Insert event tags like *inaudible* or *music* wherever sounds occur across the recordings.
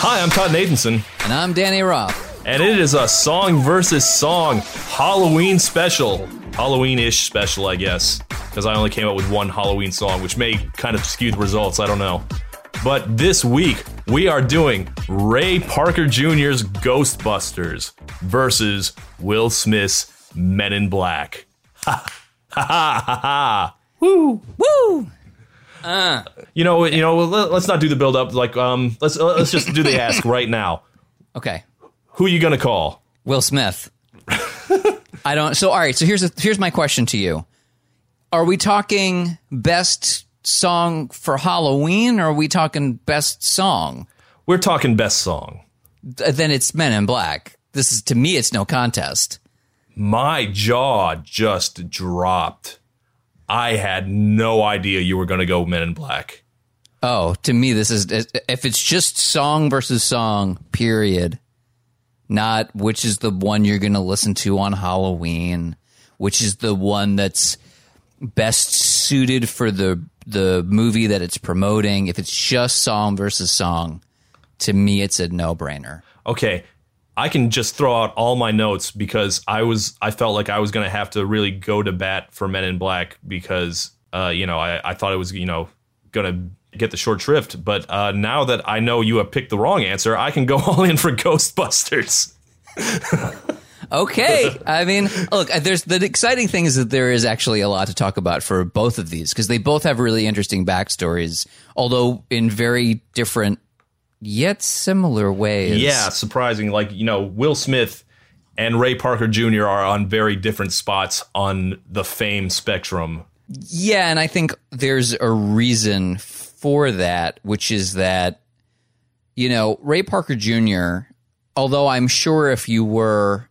Hi, I'm Todd Nathanson, And I'm Danny Roth. and it is a song versus song Halloween special. Halloween ish special, I guess, because I only came up with one Halloween song, which may kind of skew the results. I don't know. But this week, we are doing Ray Parker Jr.'s Ghostbusters versus Will Smith's Men in Black. Ha ha ha ha ha. Woo! Woo! You know, you know. let- Let's not do the build up. Like, um, let's let's just do the *laughs* ask right now. Okay. Who are you gonna call? Will Smith. I don't. So, all right. So here's a, here's my question to you: Are we talking best song for Halloween, or are we talking best song? We're talking best song. Then it's Men in Black. This is to me, it's no contest. My jaw just dropped. I had no idea you were gonna go Men in Black. Oh, to me, this is if it's just song versus song, period. Not which is the one you're going to listen to on Halloween, which is the one that's best suited for the the movie that it's promoting. If it's just song versus song, to me, it's a no brainer. Okay, I can just throw out all my notes because I was I felt like I was gonna have to really go to bat for Men in Black because uh, you know I, I thought it was you know gonna get the short shrift, but uh, now that I know you have picked the wrong answer, I can go *laughs* all in for Ghostbusters. *laughs* Okay. I mean, look, there's the exciting thing is that there is actually a lot to talk about for both of these because they both have really interesting backstories, although in very different yet similar ways. Yeah, surprising. Like you know, Will Smith and Ray Parker Jr. are on very different spots on the fame spectrum. Yeah, and I think there's a reason for that, which is that, you know, Ray Parker Jr., although I'm sure if you were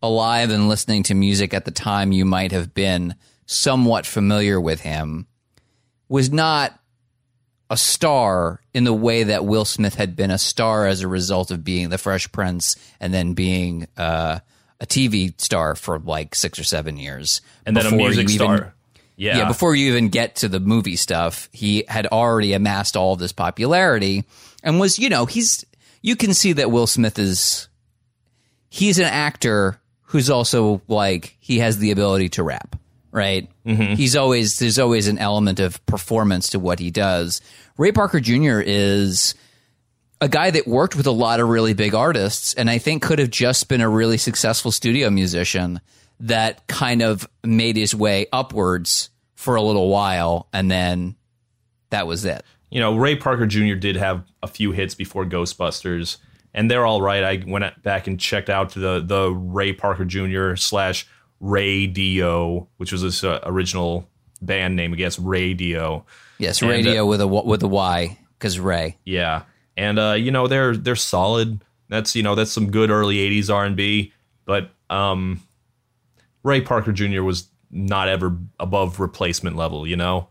alive and listening to music at the time, you might have been somewhat familiar with him, was not a star in the way that Will Smith had been a star as a result of being the Fresh Prince and then being uh, a TV star for like six or seven years. And then a music you even- star. yeah. yeah, before you even get to the movie stuff, he had already amassed all of this popularity and was, you know, he's you can see that Will Smith is he's an actor who's also like he has the ability to rap, right? Mm-hmm. He's always there's always an element of performance to what he does. Ray Parker Jr. is a guy that worked with a lot of really big artists and I think could have just been a really successful studio musician that kind of made his way upwards for a little while and then that was it. you know, Ray Parker Jr. did have a few hits before Ghostbusters, and they're all right. I went back and checked out the the Ray Parker Jr. slash Radio, which was his uh, original band name, I guess. Radio. Yes, And, radio with a with a Y cuz Ray. Yeah, and uh, you know they're they're solid. That's you know that's some good early '80s R&B, but um, Ray Parker Jr. was not ever above replacement level. You know,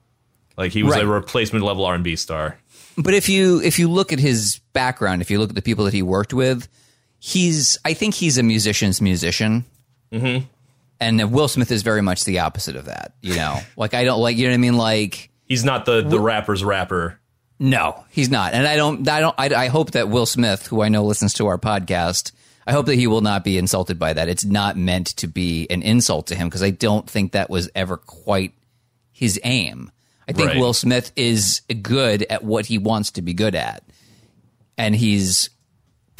like he was a replacement level R&B star. But if you if you look at his background, if you look at the people that he worked with, he's I think he's a musician's musician. Mm-hmm. And Will Smith is very much the opposite of that. You know, *laughs* like I don't like you know what I mean. Like He's not the the rapper's rapper. no, he's not. And I don't. I don't. I, I hope that Will Smith, who I know listens to our podcast, I hope that he will not be insulted by that. It's not meant to be an insult to him because I don't think that was ever quite his aim. I think Right. Will Smith is good at what he wants to be good at, and he's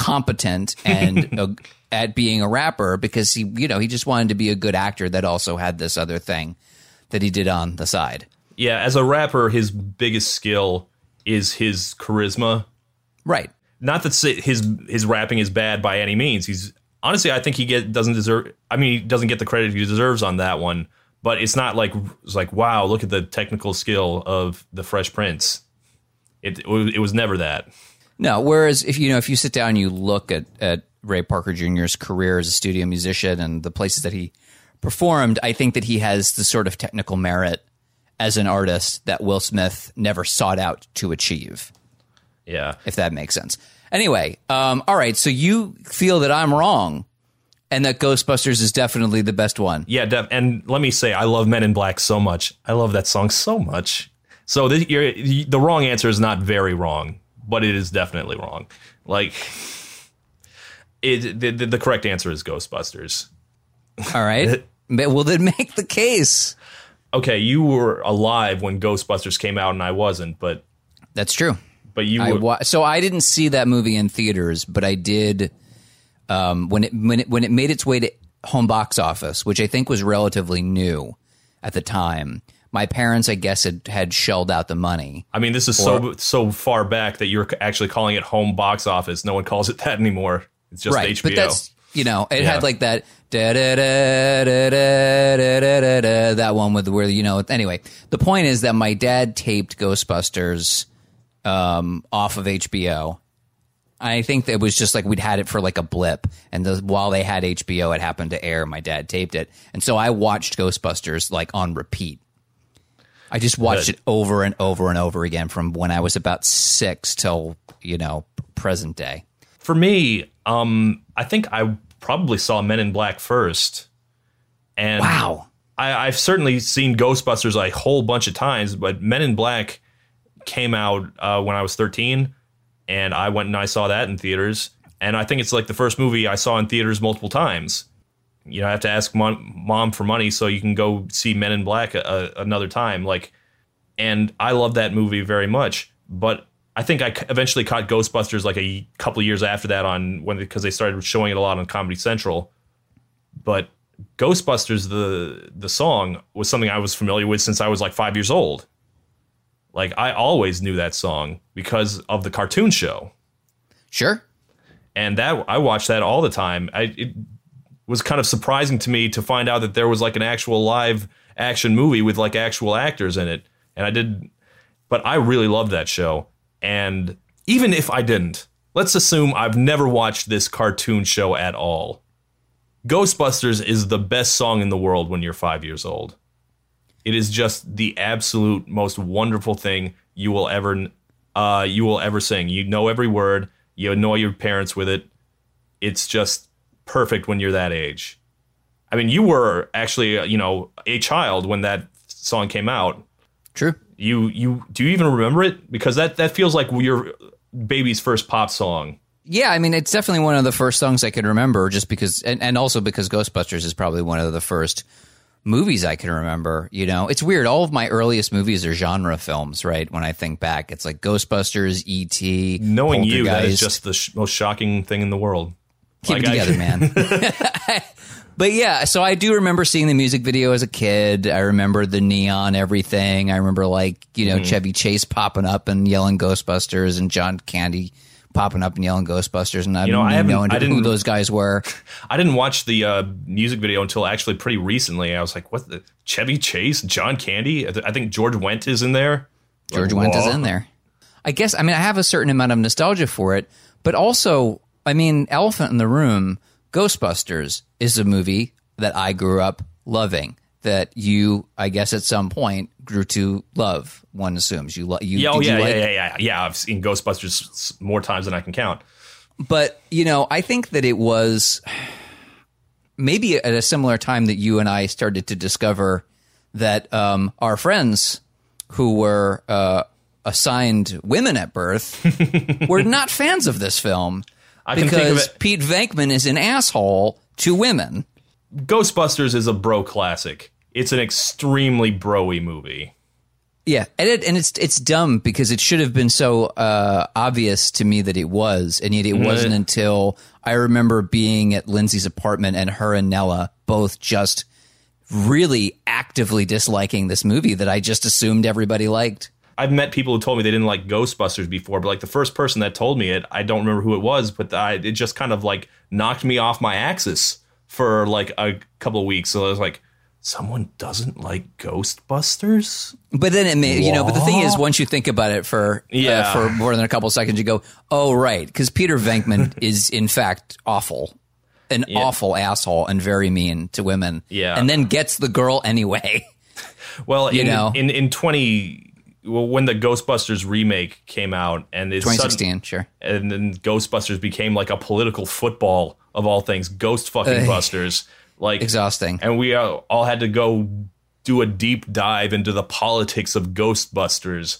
competent and *laughs* uh, at being a rapper because he, you know, he just wanted to be a good actor that also had this other thing that he did on the side. Yeah, as a rapper, his biggest skill is his charisma. Right. Not that his his rapping is bad by any means. He's honestly, I think he get doesn't deserve. I mean, he doesn't get the credit he deserves on that one. But it's not like it's like wow, look at the technical skill of the Fresh Prince. It it it was never that. No, whereas if you know if you sit down and you look at at Ray Parker Jr.'s career as a studio musician and the places that he performed, I think that he has the sort of technical merit as an artist that Will Smith never sought out to achieve, Yeah, if that makes sense. Anyway, um, all right, so you feel that I'm wrong and that Ghostbusters is definitely the best one. yeah. Def- and let me say, I love Men in Black so much. I love that song so much. So the, you're, the wrong answer is not very wrong, but it is definitely wrong. Like, it the, the, the correct answer is Ghostbusters. All right. *laughs* well, then make the case. Okay, you were alive when Ghostbusters came out, and I wasn't, but That's true. but you I were, wa- so I didn't see that movie in theaters, but I did um, when it when it when it made its way to home box office, which I think was relatively new at the time my parents, I guess, had, had shelled out the money. I mean, this is or, so so far back that you're actually calling it home box office. No one calls it that anymore. It's just right, HBO. But that's, you know, it yeah. had like that da, da, da, da da da da that one with where you know. Anyway, the point is that my dad taped Ghostbusters um, off of HBO. I think it was just like we'd had it for like a blip, and the, while they had HBO, it happened to air. My dad taped it, and so I watched Ghostbusters like on repeat I just watched Good. it over and over and over again from when I was about six till you know present day. For me, um, I think I probably saw Men in Black first. And Wow. I, I've certainly seen Ghostbusters a whole bunch of times, but Men in Black came out uh, when I was 13, and I went and I saw that in theaters. And I think it's like the first movie I saw in theaters multiple times. You know, I have to ask mom, mom for money so you can go see Men in Black a, a- another time. Like, and I love that movie very much. But I think I eventually caught Ghostbusters like a couple years after that on when because they started showing it a lot on Comedy Central. But Ghostbusters the the song was something I was familiar with since I was like 5 years old. Like I always knew that song because of the cartoon show. Sure. And that I watched that all the time. I it was kind of surprising to me to find out that there was like an actual live action movie with like actual actors in it. And I did but I really loved that show. And even if I didn't, let's assume I've never watched this cartoon show at all. Ghostbusters is the best song in the world when you're five years old. It is just the absolute most wonderful thing you will ever uh, you will ever sing. You know every word. You annoy your parents with it. It's just perfect when you're that age. I mean, you were actually uh, you know a child when that song came out. True. You you do you even remember it? Because that that feels like your baby's first pop song. Yeah, I mean, it's definitely one of the first songs I can remember, just because, and, and also because Ghostbusters is probably one of the first movies I can remember. You know, it's weird. All of my earliest movies are genre films, right? When I think back, it's like Ghostbusters, E.T., Knowing you, that is just the sh- most shocking thing in the world. Keep Like, it I- together, man. *laughs* but yeah, so I do remember seeing the music video as a kid. I remember the neon everything. I remember like you Mm-hmm. know Chevy Chase popping up and yelling Ghostbusters, and John Candy popping up and yelling Ghostbusters, and I, know, I didn't know I who those guys were. *laughs* I didn't watch the uh, music video until actually pretty recently. I was like, "What the Chevy Chase, John Candy? I th- I think George Wendt is in there." George Like, Wendt is in there. I guess I mean I have a certain amount of nostalgia for it, but also I mean Elephant in the Room, Ghostbusters is a movie that I grew up loving. That you, I guess, at some point grew to love. One assumes you love. You, Yeah, oh did you yeah, like- yeah, yeah, yeah, yeah. I've seen Ghostbusters more times than I can count. But you know, I think that it was maybe at a similar time that you and I started to discover that um, our friends who were uh, assigned women at birth *laughs* were not fans of this film I can think of because it. Pete Venkman is an asshole to women. Ghostbusters is a bro classic. It's an extremely broy movie. Yeah, and, it, and it's it's dumb because it should have been so uh, obvious to me that it was, and yet it wasn't until I remember being at Lindsay's apartment and her and Nella both just really actively disliking this movie that I just assumed everybody liked. I've met people who told me they didn't like Ghostbusters before, but like the first person that told me it, I don't remember who it was, but I, it just kind of like knocked me off my axis for like a couple of weeks. So I was like, someone doesn't like Ghostbusters? But then it may, you know, but the thing is, once you think about it for Yeah. uh, for more than a couple seconds, you go, "Oh, right," because Peter Venkman *laughs* is in fact awful, an awful asshole, and very mean to women. Yeah. and then gets the girl anyway. Well, in, know. in in twenty, well, when the Ghostbusters remake came out, and it sudden- 2016, sure. and then Ghostbusters became like a political football of all things, Ghost fucking Busters, like Exhausting. and we uh, all had to go do a deep dive into the politics of Ghostbusters.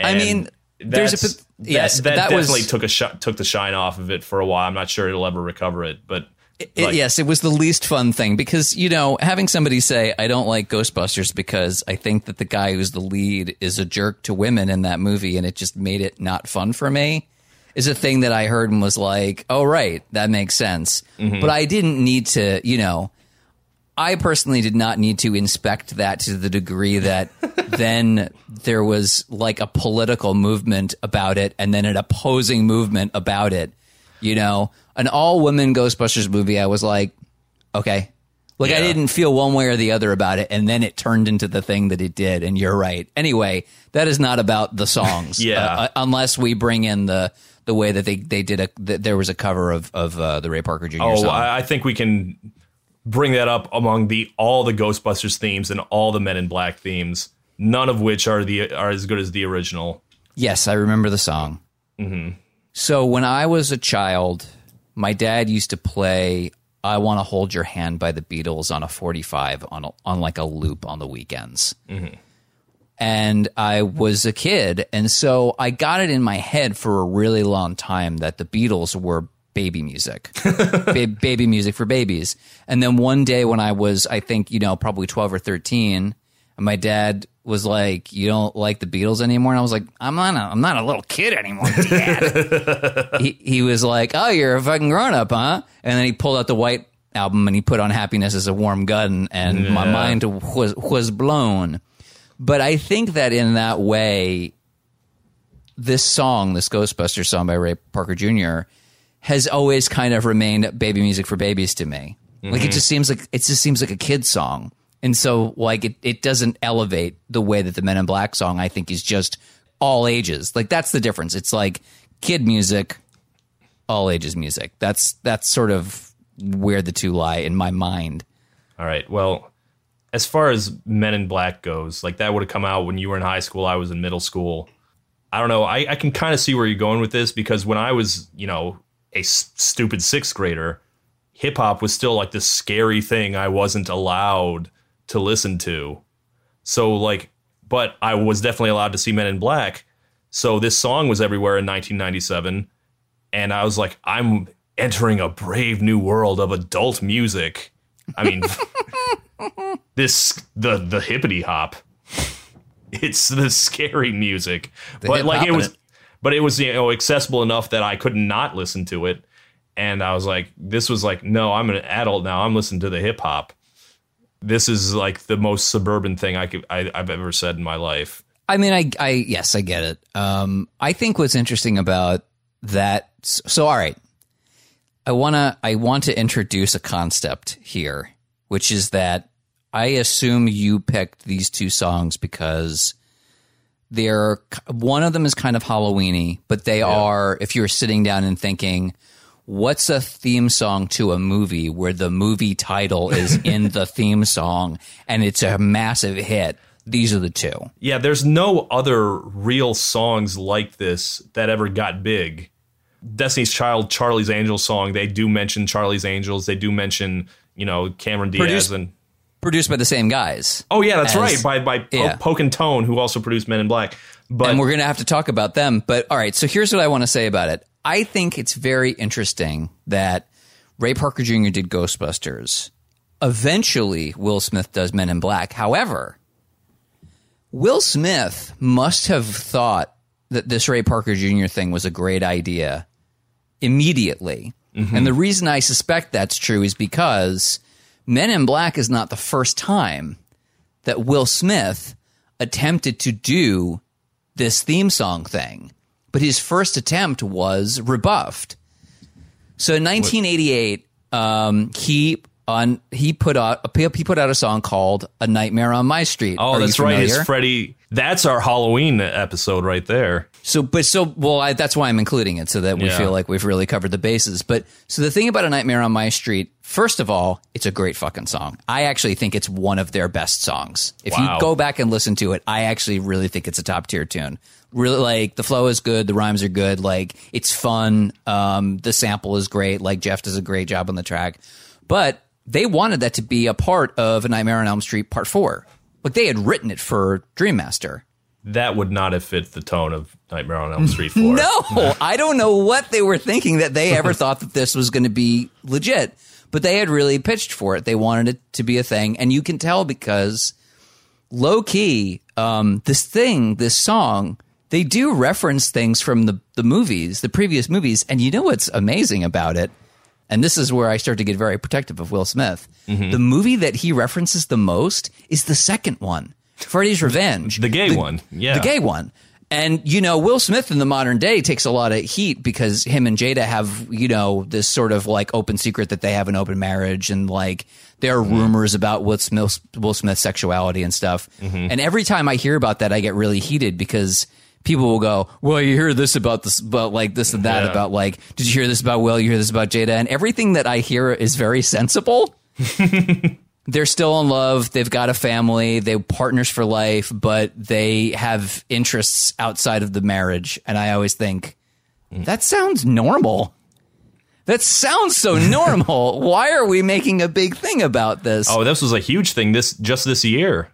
I mean, There's a yes, that, that, that was- definitely took a shot, took the shine off of it for a while. I'm not sure it'll ever recover it, but It- like- yes, it was the least fun thing because you know having somebody say I don't like Ghostbusters because I think that the guy who's the lead is a jerk to women in that movie and it just made it not fun for me is a thing that I heard and was like, oh right, that makes sense. Mm-hmm. But I didn't need to, you know, I personally did not need to inspect that to the degree that *laughs* then there was like a political movement about it and then an opposing movement about it. You know, an all women Ghostbusters movie, I was like, okay. Like I didn't feel one way or the other about it, and then it turned into the thing that it did. And you're right. Anyway, that is not about the songs, *laughs* Yeah. uh, unless we bring in the the way that they they did a that there was a cover of of uh, the Ray Parker Jr. Oh, song. I, I think we can bring that up among the all the Ghostbusters themes and all the Men in Black themes. None of which are the are as good as the original. Yes, I remember the song. Mm-hmm. So when I was a child, my dad used to play "I Want to Hold Your Hand" by the Beatles on a 45 on a, on like a loop on the weekends. Mm-hmm. And I was a kid, and so I got it in my head for a really long time that the Beatles were baby music, *laughs* ba- baby music for babies. And then one day when I was, I think you know, probably 12 or 13, and my dad was like, "You don't like the Beatles anymore?" And I was like, "I'm not. A, I'm not a little kid anymore, *laughs* Dad." he he was like, "Oh, you're a fucking grown up, huh?" And then he pulled out the White album and he put on "Happiness Is a Warm Gun," and my mind was was blown. But I think that in that way, this song, this Ghostbuster song by Ray Parker Jr., has always kind of remained baby music for babies to me. Like it mm-hmm. just seems like it just seems like a kid song. And so like it, it doesn't elevate the way that the Men in Black song I think is just all ages. Like that's the difference. It's like kid music, all ages music. That's that's sort of where the two lie in my mind. All right. Well, as far as Men in Black goes, like that would have come out when you were in high school. I was in middle school. I don't know. I, I can kind of see where you're going with this because when I was, you know, a s- stupid sixth grader, hip hop was still like this scary thing I wasn't allowed to listen to. So, like, but I was definitely allowed to see Men in Black. So this song was everywhere in 1997. And I was like, I'm entering a brave new world of adult music. I mean, *laughs* this the the hippity hop. It's the scary music, but like it was, it. but it was you know accessible enough that I could not listen to it, and I was like, this was like, no, I'm an adult now. I'm listening to the hip hop. This is like the most suburban thing I could I, I've ever said in my life. I mean, I, I, yes, I get it. Um, I think what's interesting about that. So, all right, I wanna, I want to introduce a concept here, which is that I assume you picked these two songs because they're one of them is kind of Halloweeny, but they are. If you're sitting down and thinking, what's a theme song to a movie where the movie title is *laughs* in the theme song and it's a massive hit? These are the two. Yeah, there's no other real songs like this that ever got big. Destiny's Child, Charlie's Angels song, they do mention Charlie's Angels. They do mention, you know, Cameron Diaz Produced- and produced by the same guys. Oh yeah, that's as- right. By by yeah. Poke and Tone, who also produced Men in Black. But and we're going to have to talk about them. But all right, so here's what I want to say about it. I think it's very interesting that Ray Parker Jr. did Ghostbusters. Eventually, Will Smith does Men in Black. However, Will Smith must have thought that this Ray Parker Jr. thing was a great idea immediately. Mm-hmm. And the reason I suspect that's true is because Men in Black is not the first time that Will Smith attempted to do this theme song thing, but his first attempt was rebuffed. So in 1988, um, he on he put out he put out a song called "A Nightmare on My Street." oh, Are that's right. It's Freddie. That's our Halloween episode right there. So, but so, well, I, that's why I'm including it so that we Yeah. feel like we've really covered the bases. But so the thing about A Nightmare on My Street, first of all, it's a great fucking song. I actually think it's one of their best songs. If Wow. you go back and listen to it, I actually really think it's a top tier tune. Really, like the flow is good, the rhymes are good, like it's fun. Um, the sample is great. Like Jeff does a great job on the track, but they wanted that to be a part of A Nightmare on Elm Street Part Four. Like they had written it for Dream Master. that would not have fit the tone of Nightmare on Elm Street 4. *laughs* No, I don't know what they were thinking that they ever *laughs* thought that this was going to be legit, but they had really pitched for it. They wanted it to be a thing, and you can tell because low key, um, this thing, this song, they do reference things from the the movies, the previous movies, and you know what's amazing about it? And this is where I start to get very protective of Will Smith. Mm-hmm. The movie that he references the most is the second one, Freddy's Revenge. The gay one. Yeah. The gay one. And, you know, Will Smith in the modern day takes a lot of heat because him and Jada have, you know, this sort of like open secret that they have an open marriage and like there are mm-hmm. rumors about Will Smith's, Will Smith's sexuality and stuff. Mm-hmm. And every time I hear about that, I get really heated because people will go, well, you hear this about this, about like this and that Yeah. about like, did you hear this about Will? You hear this about Jada? And everything that I hear is very sensible *laughs* they're still in love. They've got a family. They're partners for life, but they have interests outside of the marriage. And I always think hmm. that sounds normal. That sounds so normal. *laughs* Why are we making a big thing about this? Oh, this was a huge thing this just this year.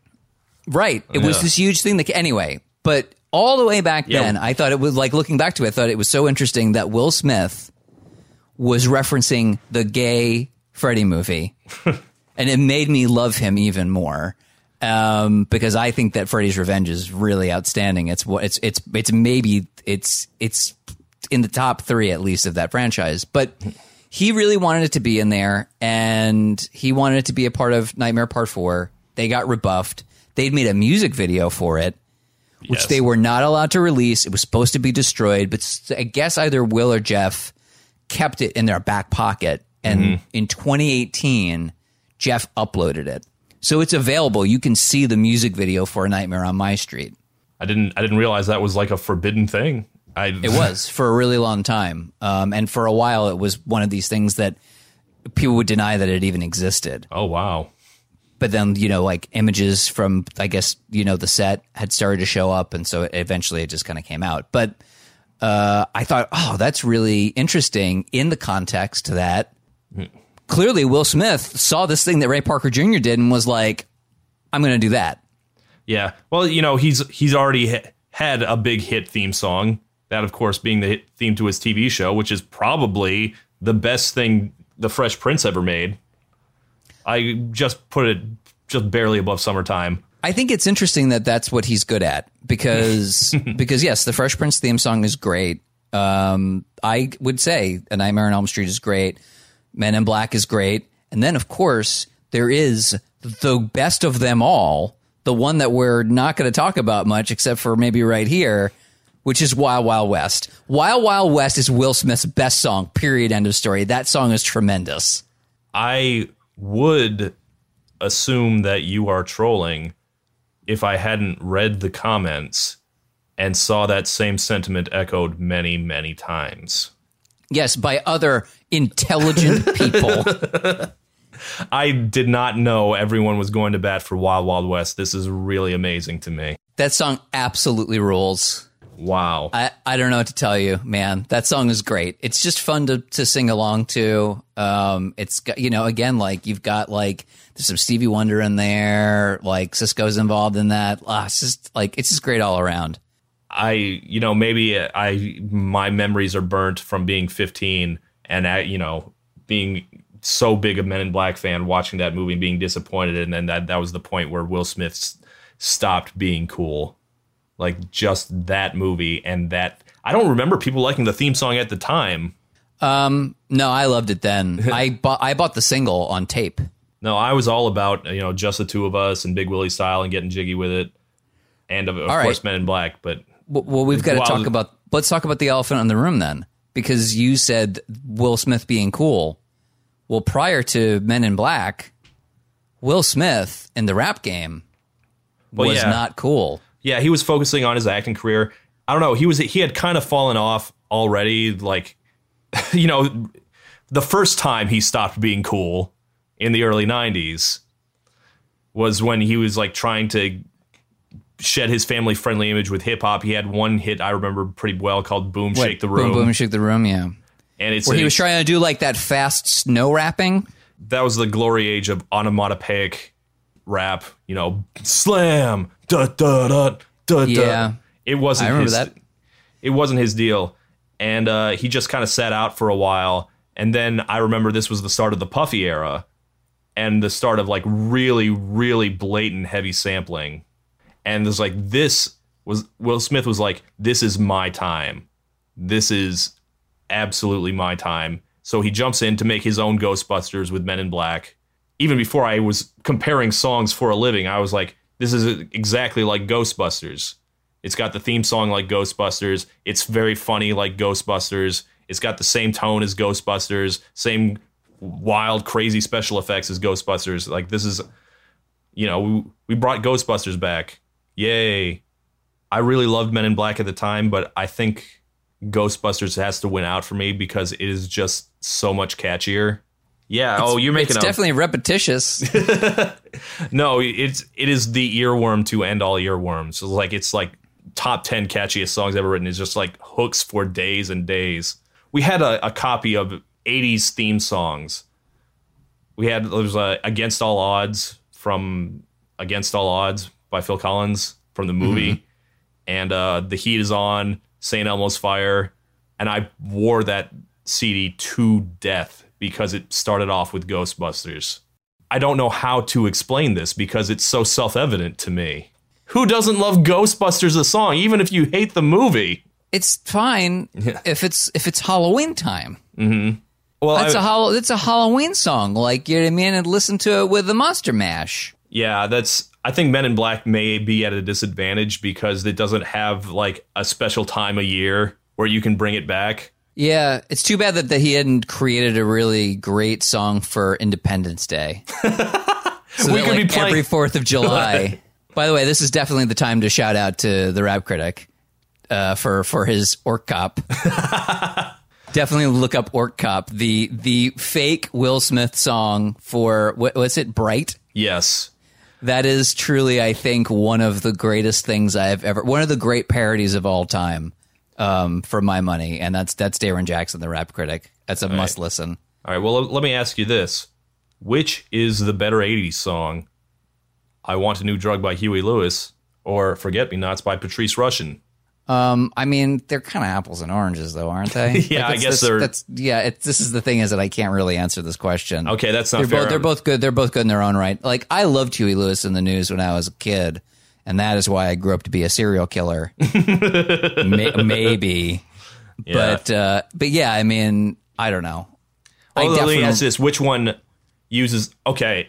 Right. It was this huge thing that anyway, but all the way back then, I thought it was like looking back to it, I thought it was so interesting that Will Smith was referencing the gay Freddy movie. *laughs* and it made me love him even more. Um, because I think that Freddy's Revenge is really outstanding. It's what it's it's it's maybe it's it's in the top three at least of that franchise. But he really wanted it to be in there, and he wanted it to be a part of Nightmare Part Four. They got rebuffed. They'd made a music video for it, which Yes. they were not allowed to release. It was supposed to be destroyed, but I guess either Will or Jeff kept it in their back pocket. And Mm-hmm. in 2018, Jeff uploaded it. So it's available. You can see the music video for A Nightmare on My Street. I didn't I didn't realize that was like a forbidden thing. I It was *laughs* for a really long time. Um, and for a while, it was one of these things that people would deny that it even existed. Oh wow. But then, you know, like images from, I guess, you know, the set had started to show up. And so it, eventually it just kind of came out. But uh, I thought, oh, that's really interesting in the context that clearly Will Smith saw this thing that Ray Parker Jr. did and was like, I'm going to do that. Yeah. Well, you know, he's he's already ha- had a big hit theme song. That, of course, being the theme to his TV show, which is probably the best thing the Fresh Prince ever made. I just put it just barely above summertime. I think it's interesting that that's what he's good at because *laughs* because yes, the Fresh Prince theme song is great. Um, I would say A Nightmare on Elm Street is great. Men in Black is great, and then of course there is the best of them all, the one that we're not going to talk about much except for maybe right here, which is Wild Wild West. Wild Wild West is Will Smith's best song. Period. End of story. That song is tremendous. I would assume that you are trolling if I hadn't read the comments and saw that same sentiment echoed many, many times. Yes, by other intelligent *laughs* people. I did not know everyone was going to bat for Wild Wild West. This is really amazing to me. that song absolutely rules. Wow. I, I don't know what to tell you, man. That song is great. It's just fun to, to sing along to. Um, it's got, you know, again, like you've got like there's some Stevie Wonder in there, like Sisqó's involved in that. Ah, it's just like it's just great all around. I, you know, maybe I my memories are burnt from being 15 and I, you know, being so big a Men in Black fan, watching that movie and being disappointed, and then that that was the point where Will Smith stopped being cool, like just that movie and that. I don't remember people liking the theme song at the time. Um, no, I loved it then. *laughs* I bought I bought the single on tape. No, I was all about you know just the two of us and Big Willie style and getting jiggy with it, and of, of All course right. Men in Black. But Well, well, we've got to talk about. Let's talk about the elephant in the room then, because you said Will Smith being cool. Well, prior to Men in Black, Will Smith in the rap game Well, was yeah. not cool. Yeah, he was focusing on his acting career. I don't know. He was he had kind of fallen off already. Like, *laughs* you know, the first time he stopped being cool in the early '90s was when he was like trying to shed his family friendly image with hip hop. He had one hit I remember pretty well called "Boom Shake the Room," Boom, boom, shake the room. Yeah, and it's where he was trying to do like that fast snow rapping. that was the glory age of onomatopoeic rap. You know, slam, da da da, duh. Yeah. It wasn't I remember his, that. It wasn't his deal. And uh, he just kind of sat out for a while. And then I remember this was the start of the Puffy era and the start of like really, really blatant heavy sampling. And there's like, this was, Will Smith was like, this is my time. This is absolutely my time. So he jumps in to make his own Ghostbusters with Men in Black. Even before I was comparing songs for a living, I was like, this is exactly like Ghostbusters. It's got the theme song like Ghostbusters. It's very funny like Ghostbusters. It's got the same tone as Ghostbusters, same wild, crazy special effects as Ghostbusters. Like this is, you know, we, we brought Ghostbusters back. Yay. I really loved Men in Black at the time, but I think Ghostbusters has to win out for me because it is just so much catchier. Yeah. oh, you're making It's a definitely repetitious. *laughs* no. It's it is the earworm to end all earworms. So like it's like top ten catchiest songs ever written. It's just like hooks for days and days. We had a, a copy of '80s theme songs. We had there was a Against All Odds from Against All Odds by Phil Collins from the movie, and uh, The Heat is on, St. Elmo's Fire, and I wore that CD to death because it started off with Ghostbusters. I don't know how to explain this because it's so self evident to me. Who doesn't love Ghostbusters the song, even if you hate the movie? it's fine if it's if it's Halloween time. Mm-hmm. Well, That's I- a hol- it's a Halloween song. Like you know what I mean, and listen to it with the Monster Mash. yeah, that's. I think Men in Black may be at a disadvantage because it doesn't have like a special time of year where you can bring it back. Yeah, it's too bad that, that he hadn't created a really great song for Independence Day. *laughs* so We could like, be playing- every Fourth of July. *laughs* By the way, this is definitely the time to shout out to the rap critic uh, for for his Orc Cop. *laughs* definitely look up Orc Cop, the the fake Will Smith song for what what's it, Bright. Yes. That is truly, I think, one of the greatest things I've ever. One of the great parodies of all time, um, for my money, and that's that's Darren Jackson, the rap critic. That's a must listen. All right. Well, let me ask you this: Which is the better '80s song? "I Want a New Drug" by Huey Lewis, or "Forget Me Nots" by Patrice Rushen? Um, I mean, they're kind of apples and oranges, though, aren't they? *laughs* Yeah, I guess that's- they're- That's yeah. It's, this is the thing is that I can't really answer this question. Okay, that's not they're fair. both they're both good. They're both good in their own right. Like I loved Huey Lewis in the news when I was a kid, and that is why I grew up to be a serial killer. *laughs* May, maybe, Yeah. but uh, but yeah, I mean, I don't know. I Oh, let me definitely ask this: Which one uses? Okay,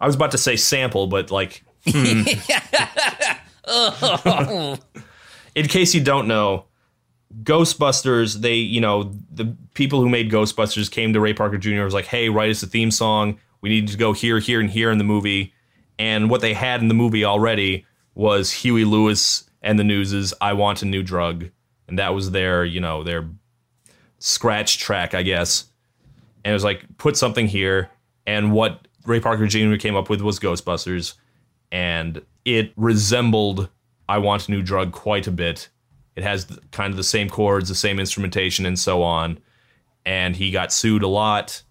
I was about to say sample, but like, hmm. *laughs* *laughs* in case you don't know, Ghostbusters. They, you know, the people who made Ghostbusters came to Ray Parker Jr. was like, "Hey, write us a theme song. We need to go here, here, and here in the movie." And what they had in the movie already was Huey Lewis and the News's "I Want a New Drug," and that was their, you know, their scratch track, I guess. And it was like put something here. And what ray parker jr came up with was ghostbusters. And it resembled i want a new drug quite a bit. It has kind of the same chords the same instrumentation and so on. And he got sued a lot.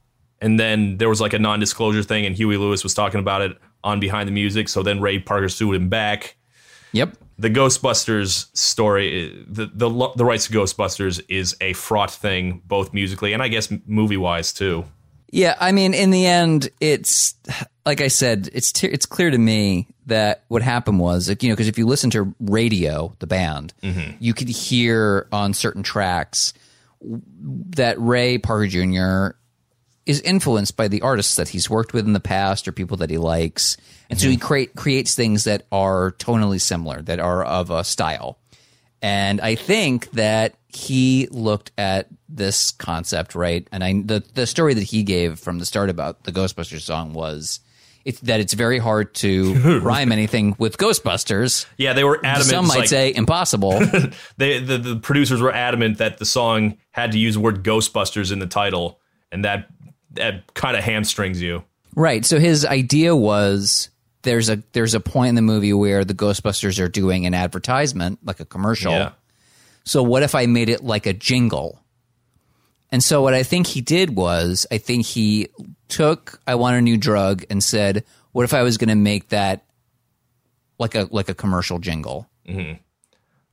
And then there was like a non-disclosure thing and huey lewis was talking about it on behind the music so then ray parker sued him back Yep. the Ghostbusters story, the the the rights to Ghostbusters is a fraught thing, both musically and I guess movie wise too. Yeah, I mean, in the end, it's like I said, it's t- it's clear to me that what happened was, like, you know, because if you listen to Radio, the band, mm-hmm. you could hear on certain tracks that Ray Parker Jr. is influenced by the artists that he's worked with in the past or people that he likes, and so he mhm. create creates things that are tonally similar, that are of a style. And I think that he looked at this concept right, and I the the story that he gave from the start about the Ghostbusters song was it's that it's very hard to *laughs* rhyme anything with Ghostbusters. Yeah, they were adamant. Some might like- say impossible. *laughs* they the, the producers were adamant that the song had to use the word Ghostbusters in the title, and that that kind of hamstrings you. Right. So his idea was there's a there's a point in the movie where the Ghostbusters are doing an advertisement, like a commercial. Yeah. So what if I made it like a jingle? And so what I think he did was I think he took I want a new drug and said, what if I was going to make that like a like a commercial jingle? Mm-hmm.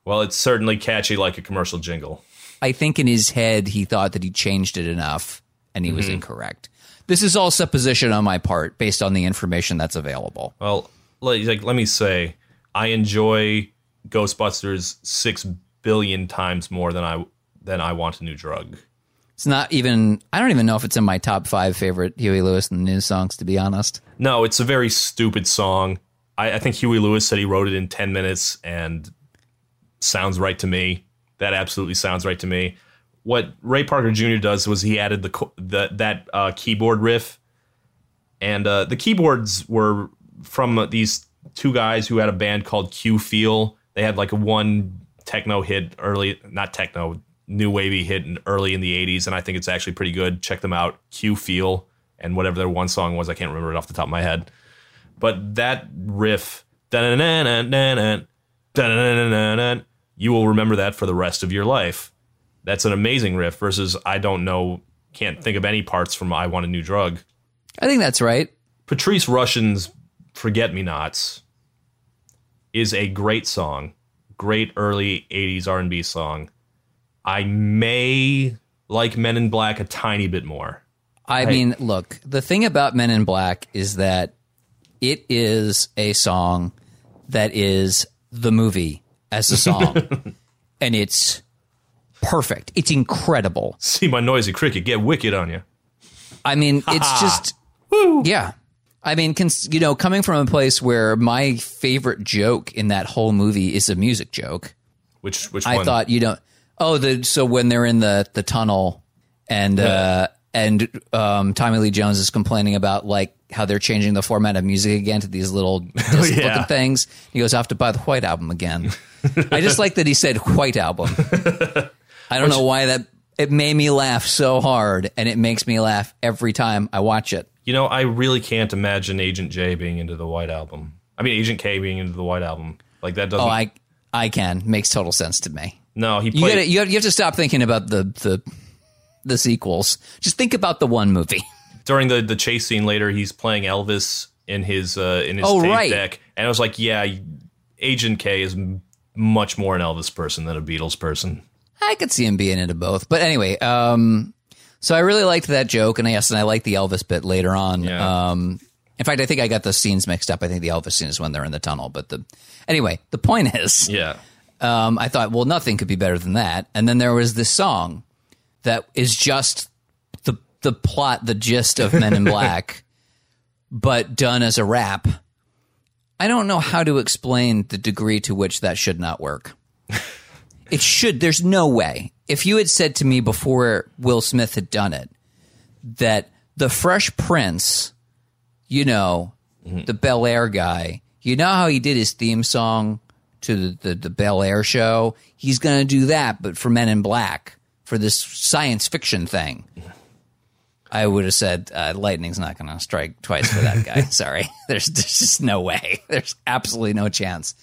Well, it's certainly catchy like a commercial jingle. I think in his head he thought that he changed it enough and he was Mm-hmm. incorrect. This is all supposition on my part based on the information that's available. Well, like, let me say, I enjoy Ghostbusters six billion times more than I than I want a new drug. It's not even I don't even know if it's in my top 5 favorite Huey Lewis and the News songs to be honest. No, it's a very stupid song. I, I think Huey Lewis said he wrote it in ten minutes, and sounds right to me. That absolutely sounds right to me. What Ray Parker Jr. does was he added the the that uh, keyboard riff, and uh, the keyboards were from these two guys who had a band called Q Feel. They had like a one techno hit early, not techno, new wavy hit in, early in the '80s, and I think it's actually pretty good. Check them out, Q Feel, and whatever their one song was, I can't remember it off the top of my head. But that riff, you will remember that for the rest of your life. That's an amazing riff. Versus, I don't know, can't think of any parts from "I Want a New Drug." I think that's right. Patrice Rushen's Forget Me Nots is a great song, great early 80s R&B song. I may like Men in Black a tiny bit more. I mean, look, the thing about Men in Black is that it is a song that is the movie as a song. *laughs* and it's perfect. It's incredible. See my noisy cricket get wicked on you. I mean, it's just yeah. I mean, cons- you know, coming from a place where my favorite joke in that whole movie is a music joke. Which which I one? thought you know. Oh, the so when they're in the the tunnel and uh and um Tommy Lee Jones is complaining about like how they're changing the format of music again to these little *laughs* disc yeah. looking things. He goes, I have to buy the white album again. I just like that he said white album. *laughs* I don't know why that it made me laugh so hard and it makes me laugh every time I watch it. You know, I really can't imagine Agent J being into the White Album. I mean, Agent K being into the White Album. Like that doesn't. Oh, I I can. Makes total sense to me. no, he You gotta, you have, you have to stop thinking about the the the sequels. Just think about the one movie. *laughs* during the the chase scene later, he's playing Elvis in his uh, in his Oh, tape right. deck, and I was like, yeah, Agent K is much more an Elvis person than a Beatles person. I could see him being into both. But anyway, um, so I really liked that joke, and yes, and I liked the Elvis bit later on. Yeah. Um, in fact, I think I got the scenes mixed up. I think the Elvis scene is when they're in the tunnel. But the anyway, the point is, Yeah, um, I thought, well, nothing could be better than that. And then there was this song that is just the the plot, the gist of Men in *laughs* Black, but done as a rap. I don't know how to explain the degree to which that should not work. *laughs* it should. There's no way. If you had said to me before Will Smith had done it that the Fresh Prince, you know, the Bel Air guy, you know how he did his theme song to the, the, the Bel Air show? He's going to do that, but for Men in Black, for this science fiction thing. *laughs* I would have said uh, lightning's not going to strike twice for that guy. *laughs* Sorry, *laughs* there's, there's just no way. There's absolutely no chance.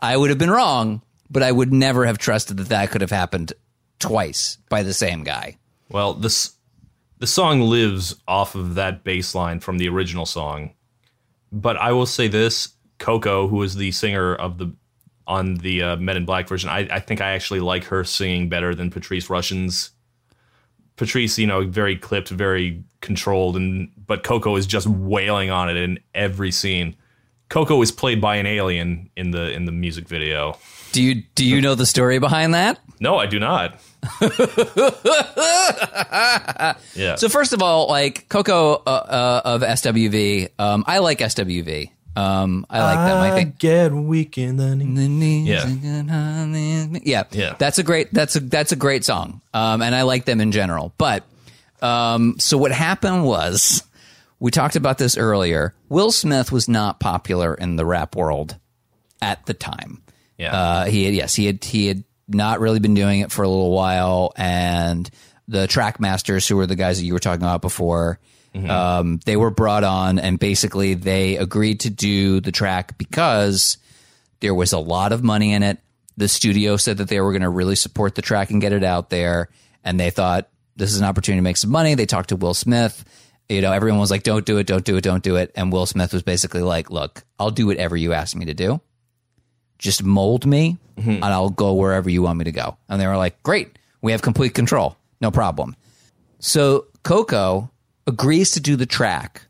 I would have been wrong, but I would never have trusted that that could have happened twice by the same guy. well, this the song lives off of that bass line from the original song, but I will say this: Coko, who is the singer of the on the uh, Men in Black version, I, I think I actually like her singing better than Patrice Rushen's. Patrice, you know, very clipped, very controlled, and but Coko is just wailing on it in every scene. Coko is played by an alien in the in the music video. Do you do you know the story behind that? No, I do not. *laughs* yeah. So first of all, like Coko uh, uh, of SWV, um, I like SWV. Um, I like them. I think get weak in the knee. Yeah. Yeah. Yeah. That's a great that's a that's a great song. Um and I like them in general. But um so what happened was we talked about this earlier. Will Smith was not popular in the rap world at the time. Yeah. Uh he had yes, he had he had not really been doing it for a little while and the track masters who were the guys that you were talking about before um, they were brought on and basically they agreed to do the track because there was a lot of money in it. The studio said that they were going to really support the track and get it out there. And they thought this is an opportunity to make some money. They talked to Will Smith. You know, everyone was like, don't do it, don't do it, don't do it. And Will Smith was basically like, look, I'll do whatever you ask me to do. Just mold me, Mm-hmm. and I'll go wherever you want me to go. And they were like, "Great, we have complete control, no problem." So Coko agrees to do the track,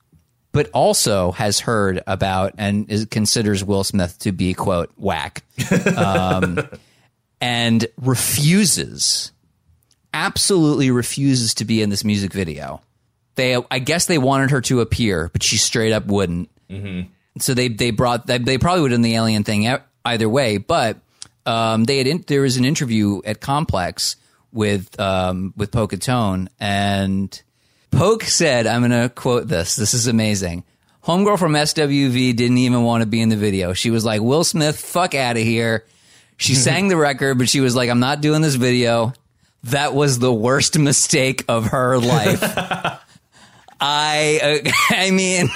but also has heard about and is, considers Will Smith to be quote whack, *laughs* um, and refuses, absolutely refuses to be in this music video. They, I guess, they wanted her to appear, but she straight up wouldn't. So they they brought they, they probably would have done the alien thing either way, but um, they had in, there was an interview at Complex with um, with Poke and Tone, and Poke said, "I'm going to quote this. This is amazing." Homegirl from SWV didn't even want to be in the video. She was like, "Will Smith, fuck out of here." She *laughs* sang the record, but she was like, "I'm not doing this video." That was the worst mistake of her life. *laughs* I uh, *laughs* I mean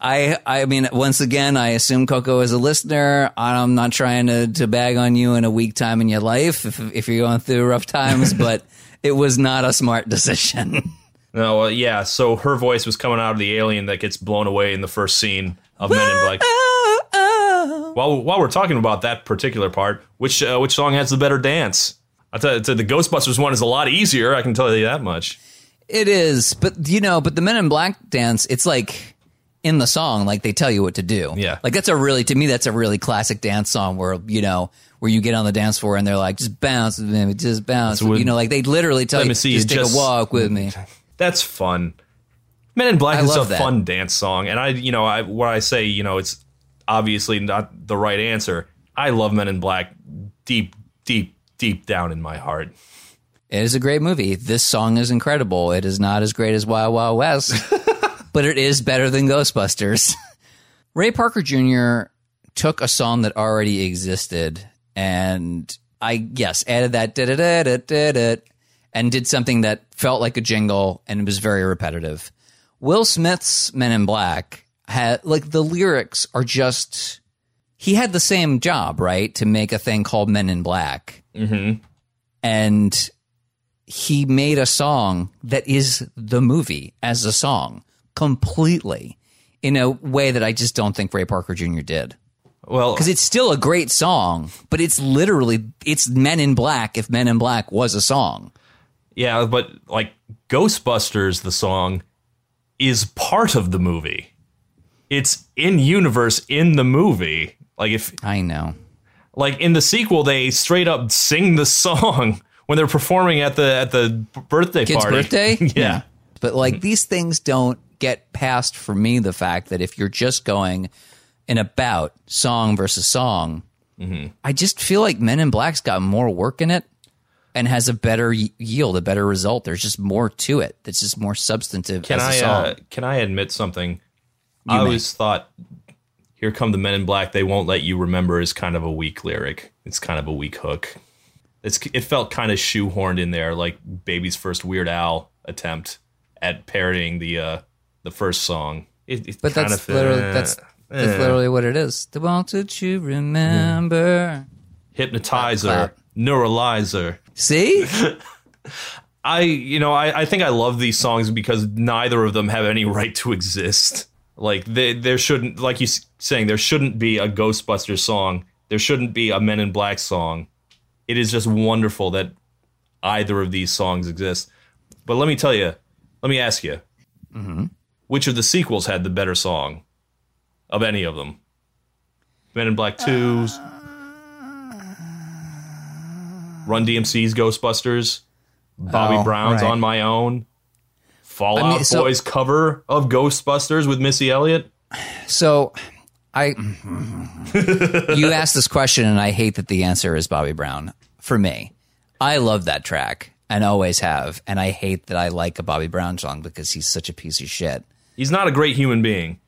I I mean once again I assume Coko is a listener. I'm not trying to to bag on you in a weak time in your life if if you're going through rough times, *laughs* but it was not a smart decision. *laughs* No, well, yeah. So her voice was coming out of the alien that gets blown away in the first scene of Men in Black. While while we're talking about that particular part, which uh, which song has the better dance? I tell you, the Ghostbusters one is a lot easier. I can tell you that much. It is, but you know, but the Men in Black dance, it's like in the song, like they tell you what to do. Yeah. like that's a really to me that's a really classic dance song where you know where you get on the dance floor and they're like just bounce with me, just bounce. you know, like they literally tell you see just take just- a walk with me. That's fun. Men in Black I is a that. fun dance song, and I, you know, I what I say, you know, it's obviously not the right answer. I love Men in Black deep, deep, deep down in my heart. It is a great movie. This song is incredible. It is not as great as Wild Wild West, *laughs* but it is better than Ghostbusters. *laughs* Ray Parker Jr. took a song that already existed and I yes added that da da da da da da and did something that felt like a jingle and it was very repetitive. Will Smith's Men in Black had like the lyrics are just he had the same job right to make a thing called Men in Black mm-hmm. and he made a song that is the movie as a song completely in a way that I just don't think Ray Parker Jr. did. Well, Because it's still a great song, but it's literally it's Men in Black if Men in Black was a song. yeah, but like Ghostbusters, the song is part of the movie. It's in universe in the movie. Like if I know. like in the sequel, they straight up sing the song *laughs* when they're performing at the at the birthday Kid's party. birthday? *laughs* yeah. Hmm. But like these things don't get past for me the fact that if you're just going in about song versus song, I just feel like Men in Black's got more work in it and has a better yield, a better result. There's just more to it. That's just more substantive Can as a I uh, can I admit something? I always thought "Here Come the Men in Black." They won't let you remember is kind of a weak lyric. It's kind of a weak hook. It's it felt kind of shoehorned in there, like Baby's first Weird Al attempt at parodying the uh, the first song. It, it but that's of, literally that's that's literally what it is. The wanted you remember. hypnotizer, neuralyzer. See? *laughs* I you know I, I think I love these songs because neither of them have any right to exist. Like they, there shouldn't like you saying there shouldn't be a Ghostbusters song. There shouldn't be a Men in Black song. It is just wonderful that either of these songs exist. But let me tell you, let me ask you, which of the sequels had the better song of any of them? Men in Black 2's, uh, Run DMC's Ghostbusters, Bobby Oh, Brown's right. On My Own, Fall Out I mean, so- Boy's cover of Ghostbusters with Missy Elliott. So I you asked this question and I hate that the answer is Bobby Brown for me. I love that track and always have and I hate that I like a Bobby Brown song because he's such a piece of shit. He's not a great human being.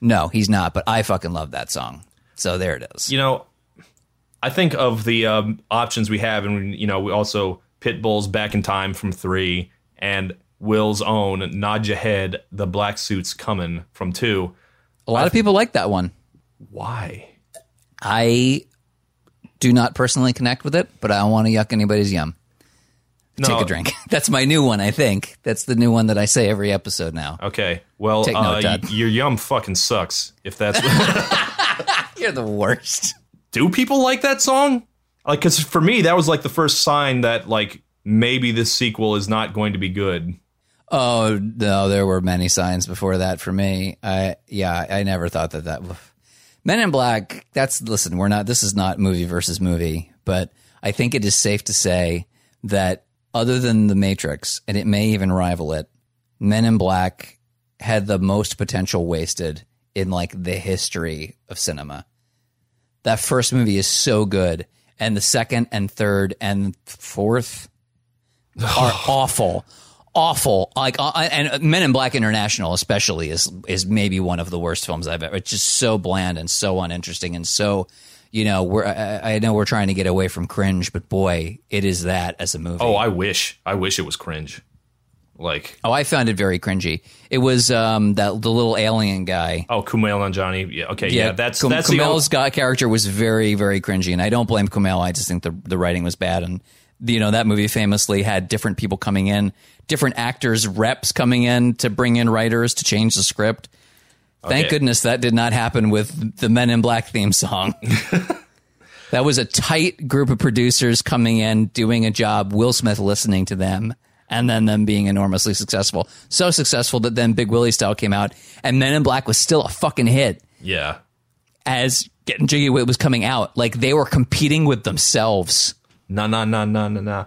No, he's not, but I fucking love that song. So there it is. You know, I think of the um, options we have, and you know, we also Pitbull's Back in Time from three, and Will's own Nod Your Head, The Black Suit's Coming from two. A lot of people like that one. Why? I do not personally connect with it, but I don't want to yuck anybody's yum. No, Take a drink. *laughs* That's my new one, I think. That's the new one that I say every episode now. Okay, well, Take note, uh, Dad. y- your yum fucking sucks. If that's *laughs* *laughs* You're the worst. do people like that song? Like, because for me, that was like the first sign that like maybe this sequel is not going to be good. Oh no, there were many signs before that for me. I yeah, I never thought that that Men in Black. That's listen, we're not. This is not movie versus movie, but I think it is safe to say that other than The Matrix, and it may even rival it, Men in Black had the most potential wasted in like the history of cinema. That first movie is so good, and the second and third and fourth are *laughs* awful, awful. Like, uh, and Men in Black International, especially, is is maybe one of the worst films I've ever. It's just so bland and so uninteresting and so. You know, we're I, I know we're trying to get away from cringe, but boy, it is that as a movie. Oh, I wish, I wish it was cringe. Like, Oh, I found it very cringy. It was um, that the little alien guy. oh, Kumail Nanjiani. Yeah, okay, yeah, that's Kum- that's the Kumail's old, guy character was very, very cringy, and I don't blame Kumail. I just think the the writing was bad, and you know that movie famously had different people coming in, different actors, reps coming in to bring in writers to change the script. Thank Okay. goodness that did not happen with the Men in Black theme song. *laughs* that was a tight group of producers coming in, doing a job. Will Smith listening to them, and then them being enormously successful. So successful that then Big Willie Style came out, and Men in Black was still a fucking hit yeah. as Getting Jiggy With was coming out. Like they were competing with themselves. Nah, nah, nah, nah, nah, nah.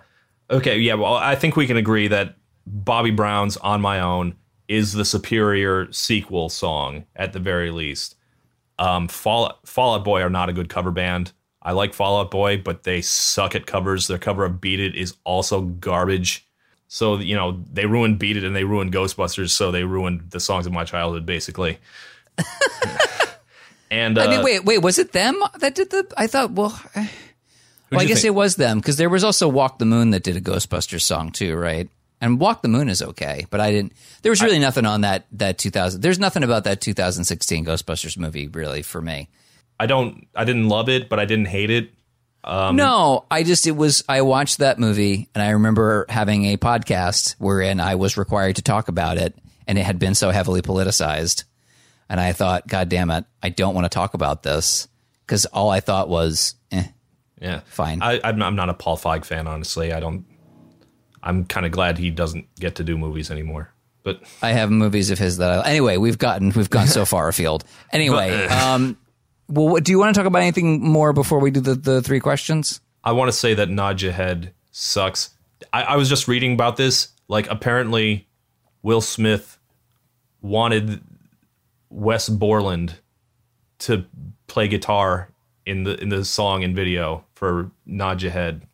Okay, yeah. Well, I think we can agree that Bobby Brown's "On My Own" is the superior sequel song at the very least. Um, Fall Fallout Boy are not a good cover band. I like Fall Out Boy, but they suck at covers. Their cover of "Beat It" is also garbage. So you know they ruined "Beat It" and they ruined Ghostbusters. So they ruined the songs of my childhood, basically. *laughs* and uh, I mean, wait, wait, was it them that did the? I thought, well, well, I guess think? it was them because there was also Walk the Moon that did a Ghostbusters song too, right? And Walk the Moon is okay, but I didn't. There was really nothing on that that 2000. There's nothing about that 2016 Ghostbusters movie really for me. I don't. I didn't love it, but I didn't hate it. Um, no, I just it was. I watched that movie and I remember having a podcast wherein I was required to talk about it, and it had been so heavily politicized, and I thought, God damn it, I don't want to talk about this because all I thought was, eh, Yeah, Fine. I, I'm, I'm not a Paul Feig fan, honestly. I don't. I'm kind of glad he doesn't get to do movies anymore. But I have movies of his that I anyway. We've gotten we've gone so *laughs* far afield. Anyway, um, well, do you want to talk about anything more before we do the, the three questions? I want to say that Nod Your Head sucks. I, I was just reading about this. Like, apparently, Will Smith wanted Wes Borland to play guitar in the in the song and video for Nod Your Head,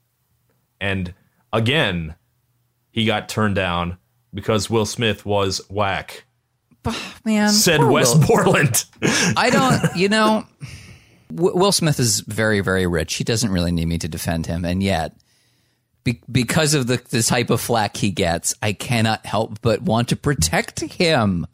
and again, he got turned down because Will Smith was whack. *sighs* Man, Said poor Wes Will. Borland. I don't. You *laughs* know, Will Smith is very very rich. He doesn't really need me to defend him, and yet. Be- because of the, the type of flack he gets, I cannot help but want to protect him.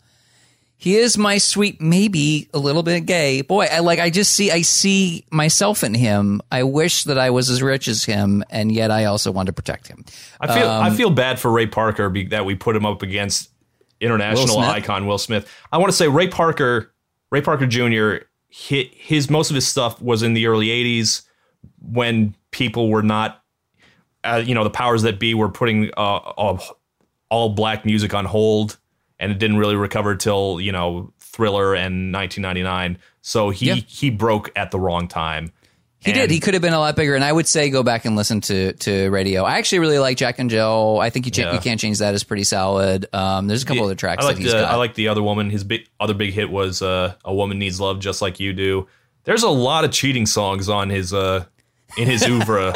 He is my sweet, maybe a little bit gay boy. I like. I just see. I see myself in him. I wish that I was as rich as him, and yet I also want to protect him. I feel Um, I feel bad for Ray Parker be, that we put him up against international Will icon Will Smith. I want to say Ray Parker, Ray Parker Jr. Hit his most of his stuff was in the early '80s when people were not, uh, you know, the powers that be were putting uh, all, all black music on hold, and it didn't really recover till you know Thriller and 1999. So he Yeah. he broke at the wrong time. He did. He could have been a lot bigger, and I would say go back and listen to to Raydio. I actually really like Jack and Jill. I think you, Yeah. you can't change that. is pretty solid. Um, there's a couple other tracks I like that he's the got. I like the other woman. His big other big hit was uh, "A Woman Needs Love Just Like You Do." There's a lot of cheating songs on his uh in his *laughs* oeuvre.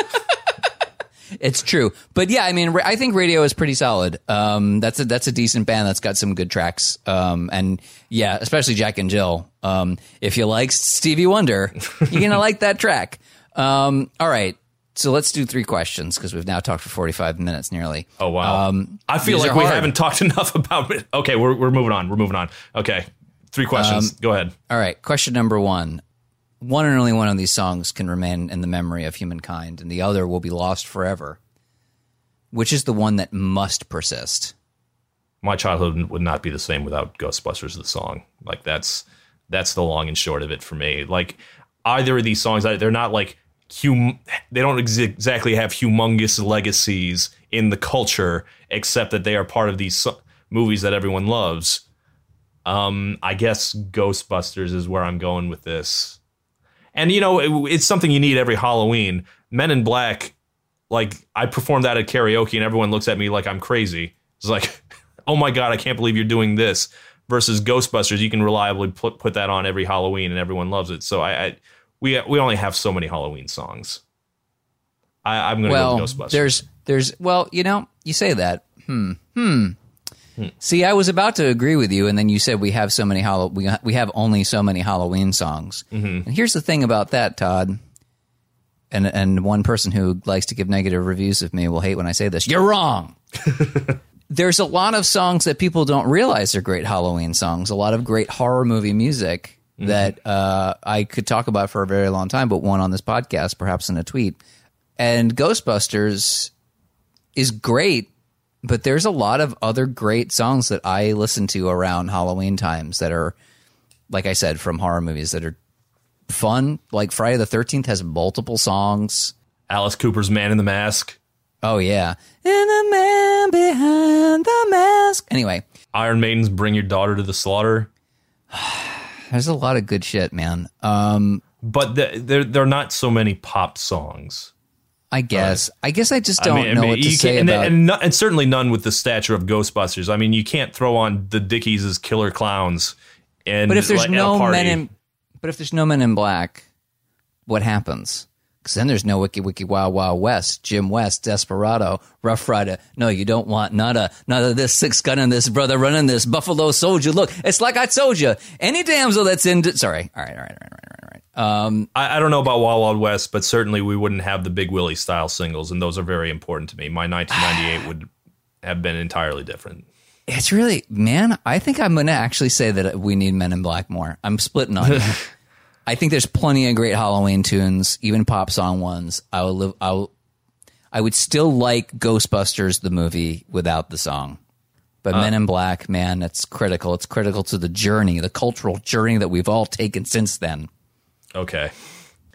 It's true, but yeah, I mean, I think Raydio is pretty solid. Um, that's a that's a decent band that's got some good tracks. Um, and yeah, especially Jack and Jill. Um, if you like Stevie Wonder, you're gonna like that track. Um, all right, so let's do three questions because we've now talked for 45 minutes nearly. Oh wow! Um, I feel like we hard. haven't talked *laughs* enough about it. Okay, we're we're moving on. We're moving on. Okay, three questions. Go ahead. All right, question number one. One and only one of these songs can remain in the memory of humankind, and the other will be lost forever. Which is the one that must persist? My childhood would not be the same without Ghostbusters the song. Like that's that's the long and short of it for me. Like either of these songs. They're not like hum. They don't ex- exactly have humongous legacies in the culture, except that they are part of these so- movies that everyone loves. Um, I guess Ghostbusters is where I'm going with this. And you know, it, it's something you need every Halloween. Men in Black, like I performed that at karaoke, and everyone looks at me like I'm crazy. It's like, *laughs* oh my god, I can't believe you're doing this. Versus Ghostbusters, you can reliably put put that on every Halloween, and everyone loves it. So I, I we we only have so many Halloween songs. I, I'm going to well, go with Ghostbusters. there's there's well, you know, you say that. Hmm. Hmm. See, I was about to agree with you, and then you said we have so many Hallow- we we have only so many Halloween songs. Mm-hmm. And here's the thing about that, Todd. And and one person who likes to give negative reviews of me will hate when I say this. You're wrong. *laughs* There's a lot of songs that people don't realize are great Halloween songs. A lot of great horror movie music that uh, I could talk about for a very long time, but one on this podcast, perhaps in a tweet. And Ghostbusters is great, but there's a lot of other great songs that I listen to around Halloween times that are, like I said, from horror movies that are fun. Like Friday the 13th has multiple songs. Alice Cooper's Man in the Mask, Oh, yeah. And the man behind the mask. Anyway, Iron Maiden's Bring Your Daughter to the Slaughter. *sighs* there's a lot of good shit, man. Um, But the, there there are not so many pop songs. I guess. I guess I just don't I mean, know I mean, what to say and, about and, no- and certainly none with the stature of Ghostbusters. I mean, you can't throw on the Dickies as Killer Klowns. And But if there's like, no men in, but if there's no men in black, what happens? Because then there's no Wiki Wiki Wild Wild West, Jim West, Desperado, Rough Rider. No, you don't want none of none of this six gun in this brother running this Buffalo Soldier. Look, it's like I told you. Any damsel that's in. Sorry. All right. All right. All right. All right. All right. Um, I, I don't know about Wild Wild West, but certainly we wouldn't have the Big Willie style singles, and those are very important to me. My 1998 *sighs* would have been entirely different. it's really man. I think I'm gonna actually say that we need Men in Black more. I'm splitting on you. *laughs* I think there's plenty of great Halloween tunes, even pop song ones. I will live. I will. I would still like Ghostbusters the movie without the song. But uh, Men in Black, man, that's critical. It's critical to the journey, the cultural journey that we've all taken since then. Okay.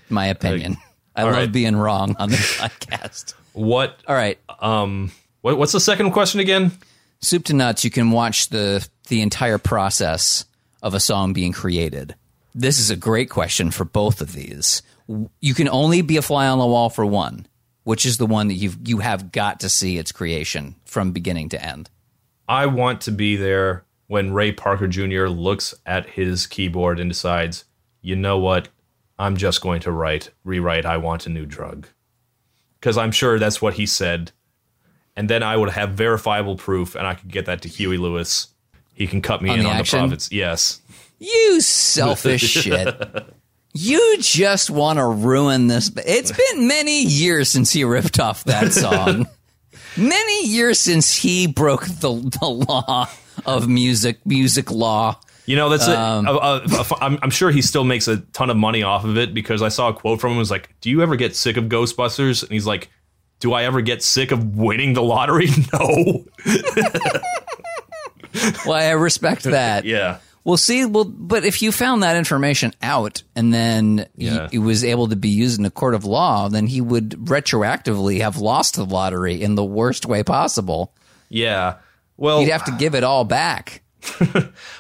My opinion. I all love right. being wrong on this *laughs* podcast. What, All right, um, what what's the second question again? soup to nuts. You can watch the the entire process of a song being created. This is a great question for both of these. You can only be a fly on the wall for one, which is the one that you you have got to see its creation from beginning to end. I want to be there when Ray Parker Jr. looks at his keyboard and decides, you know what? I'm just going to write, rewrite, I want a new drug. Because I'm sure that's what he said. And then I would have verifiable proof and I could get that to Huey Lewis. He can cut me On in on action? the profits. Yes. You selfish shit. You just want to ruin this. It's been many years since he ripped off that song. *laughs* many years since he broke the, the law of music, music law. You know, that's Um, it. Uh, uh, I'm, I'm sure he still makes a ton of money off of it because I saw a quote from him. It was like, "Do you ever get sick of Ghostbusters?" And he's like, "Do I ever get sick of winning the lottery?" *laughs* No. *laughs* Well, I respect that. yeah. Well, see, well, but if you found that information out and then Yeah. he, it was able to be used in a court of law, then he would retroactively have lost the lottery in the worst way possible. Yeah. Well, He'd have to give it all back. *laughs*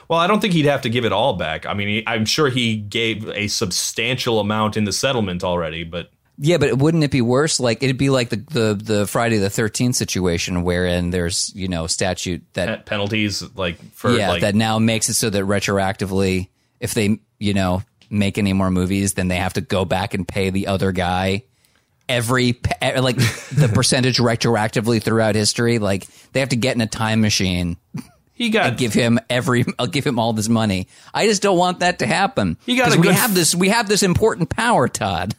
well, I don't think he'd have to give it all back. I mean, he, I'm sure he gave a substantial amount in the settlement already, but Yeah, but wouldn't it be worse? Like it'd be like the the, the Friday the Thirteenth situation, wherein there's you know statute that pe- penalties like for yeah like that now makes it so that retroactively, if they you know make any more movies, then they have to go back and pay the other guy every like the percentage retroactively throughout history. Like they have to get in a time machine, he got give him every, I'll give him all this money. I just don't want that to happen. He got. we have this we have this important power, Todd.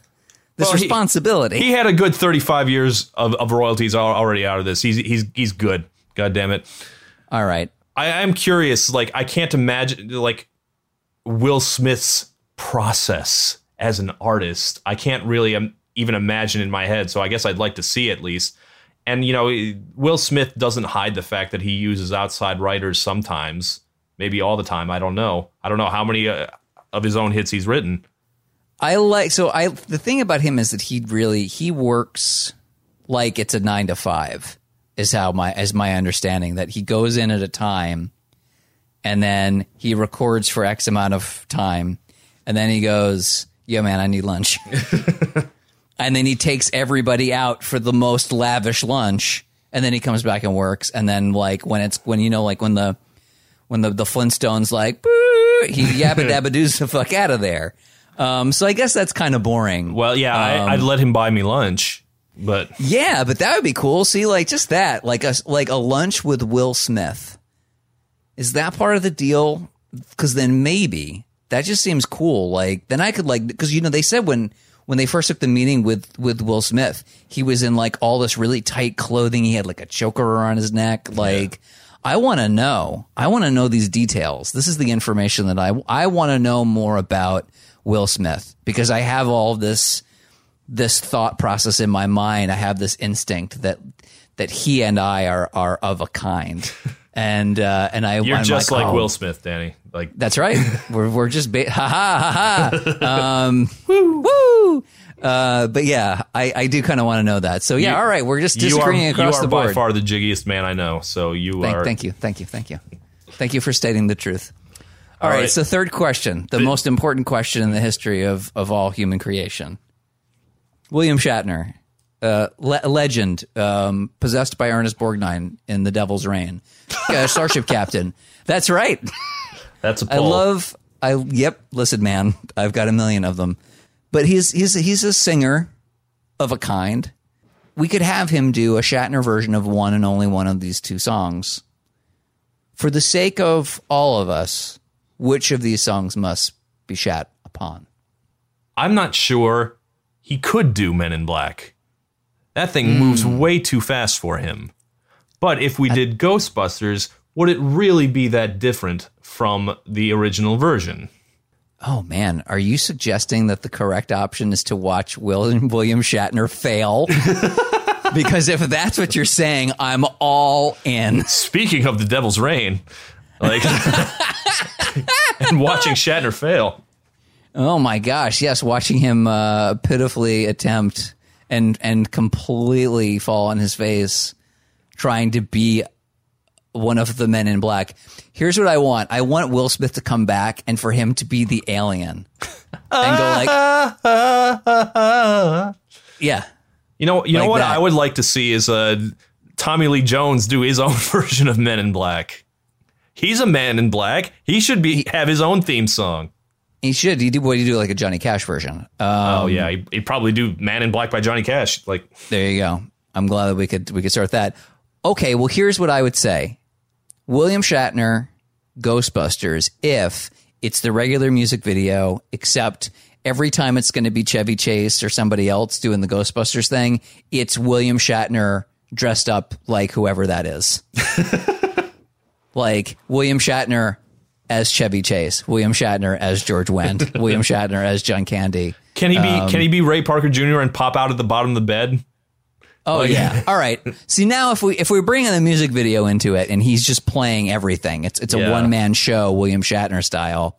This Well, responsibility. he had a good 35 years of, of royalties already out of this. He's he's he's good. God damn it. all right. I am curious. Like, I can't imagine like Will Smith's process as an artist. I can't really um, even imagine in my head. So I guess I'd like to see at least. And you know, Will Smith doesn't hide the fact that he uses outside writers sometimes, maybe all the time. I don't know. I don't know how many uh, of his own hits he's written. I like so I the thing about him is that he really he works like it's a nine to five is how my as my understanding that he goes in at a time and then he records for X amount of time and then he goes, Yeah man, I need lunch. *laughs* and then he takes everybody out for the most lavish lunch and then he comes back and works and then like when it's when you know like when the when the the Flintstones like he *laughs* yabba dabba doos the fuck out of there. Um, so I guess that's kind of boring. Well, yeah, I, I'd let him buy me lunch, but Yeah, but that would be cool. See, like just that, like a like a lunch with Will Smith. Is that part of the deal? Because then maybe that just seems cool. Like then I could like because you know they said when when they first took the meeting with with Will Smith, he was in like all this really tight clothing. He had like a choker around his neck. Like I want to know. I want to know these details. This is the information that I I want to know more about Will Smith because I have all this this thought process in my mind. I have this instinct that that he and I are are of a kind, *laughs* and uh, and I you're I'm just like oh, Will Smith, Danny. Like That's right. *laughs* we're we're just ba- ha ha ha ha. *laughs* Um, woo woo. Uh, but yeah, I, I do kind of want to know that. So yeah, You- all right, we're just you are, disagreeing across you are the by board. far the jiggiest man I know. So you Thank, are. thank you, thank you, thank you, thank you for stating the truth. All right, right. so third question, the, most important question in the history of of all human creation. William Shatner, uh, le- legend, um, possessed by Ernest Borgnine in The Devil's Rain, *laughs* uh, starship captain. That's right. That's a I poll. love. I yep. Listen, man, I've got a million of them. But he's he's he's a singer of a kind. We could have him do a Shatner version of one and only one of these two songs. For the sake of all of us, which of these songs must be shat upon? I'm not sure he could do Men in Black. That thing moves Hmm. way too fast for him. But if we did Ghostbusters, would it really be that different from the original version? Oh man, are you suggesting that the correct option is to watch William *laughs* William Shatner fail? *laughs* because if that's what you're saying, I'm all in. Speaking of the Devil's Rain, like *laughs* and watching Shatner fail. Oh my gosh, yes, watching him uh, pitifully attempt and and completely fall on his face trying to be one of the men in black. Here's what I want. I want Will Smith to come back and for him to be the alien. And go like *laughs* Yeah. You know, you know what that. I would like to see is uh, Tommy Lee Jones do his own *laughs* version of Men in Black. He's a man in black. He should be have his own theme song. He should. He do what do you do like a Johnny Cash version. Uh, oh yeah, he, he'd probably do Man in Black by Johnny Cash. Like There you go. I'm glad that we could we could start that. Okay, well here's what I would say. William Shatner, Ghostbusters, if it's the regular music video, except every time it's going to be Chevy Chase or somebody else doing the Ghostbusters thing, it's William Shatner dressed up like whoever that is. *laughs* like William Shatner as Chevy Chase, William Shatner as George Wendt, *laughs* William Shatner as John Candy. Can he be Um, can he be Ray Parker Jr. and pop out at the bottom of the bed? Oh yeah. *laughs* All right. See now if we if we bring in the music video into it and he's just playing everything, it's it's a Yeah. one man show, William Shatner style.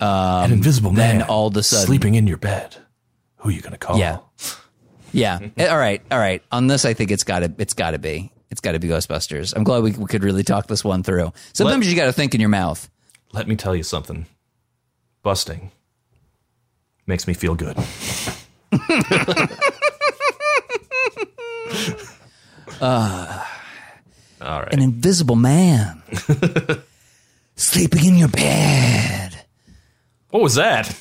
An invisible then all of a sudden- sleeping in your bed. Who are you gonna call? Yeah. Yeah. *laughs* All right. All right. On this I think it's gotta it's gotta be. It's gotta be Ghostbusters. I'm glad we, we could really talk this one through. Sometimes you gotta think in your mouth. Let me tell you something. Busting makes me feel good. *laughs* All right. An invisible man. *laughs* sleeping in your bed. What was that?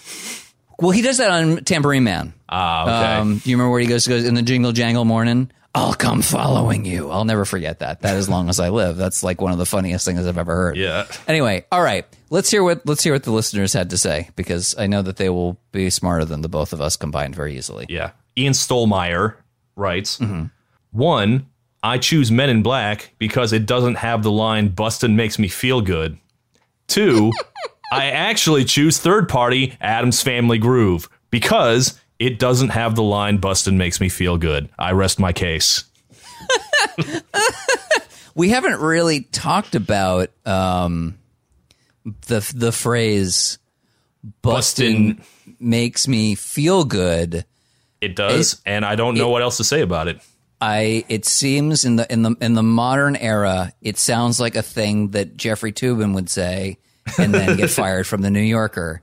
Well, he does that on Tambourine Man. Ah, okay. Um, do you remember where he goes? Goes in the jingle jangle morning. I'll come following you. I'll never forget that. That as long as I live. That's like one of the funniest things I've ever heard. yeah. Anyway, all right. Let's hear what let's hear what the listeners had to say because I know that they will be smarter than the both of us combined very easily. Yeah. Ian Stolmeyer writes Mm-hmm. One, I choose Men in Black because it doesn't have the line Bustin' makes me feel good. Two, *laughs* I actually choose third party Addams Family Groove because it doesn't have the line Bustin' makes me feel good. I rest my case. *laughs* We haven't really talked about um, the the phrase "bustin'." Bustin' makes me feel good. It does, and I don't know what else to say about it. I it seems in the in the in the modern era, it sounds like a thing that Jeffrey Toobin would say, and then get *laughs* fired from the New Yorker.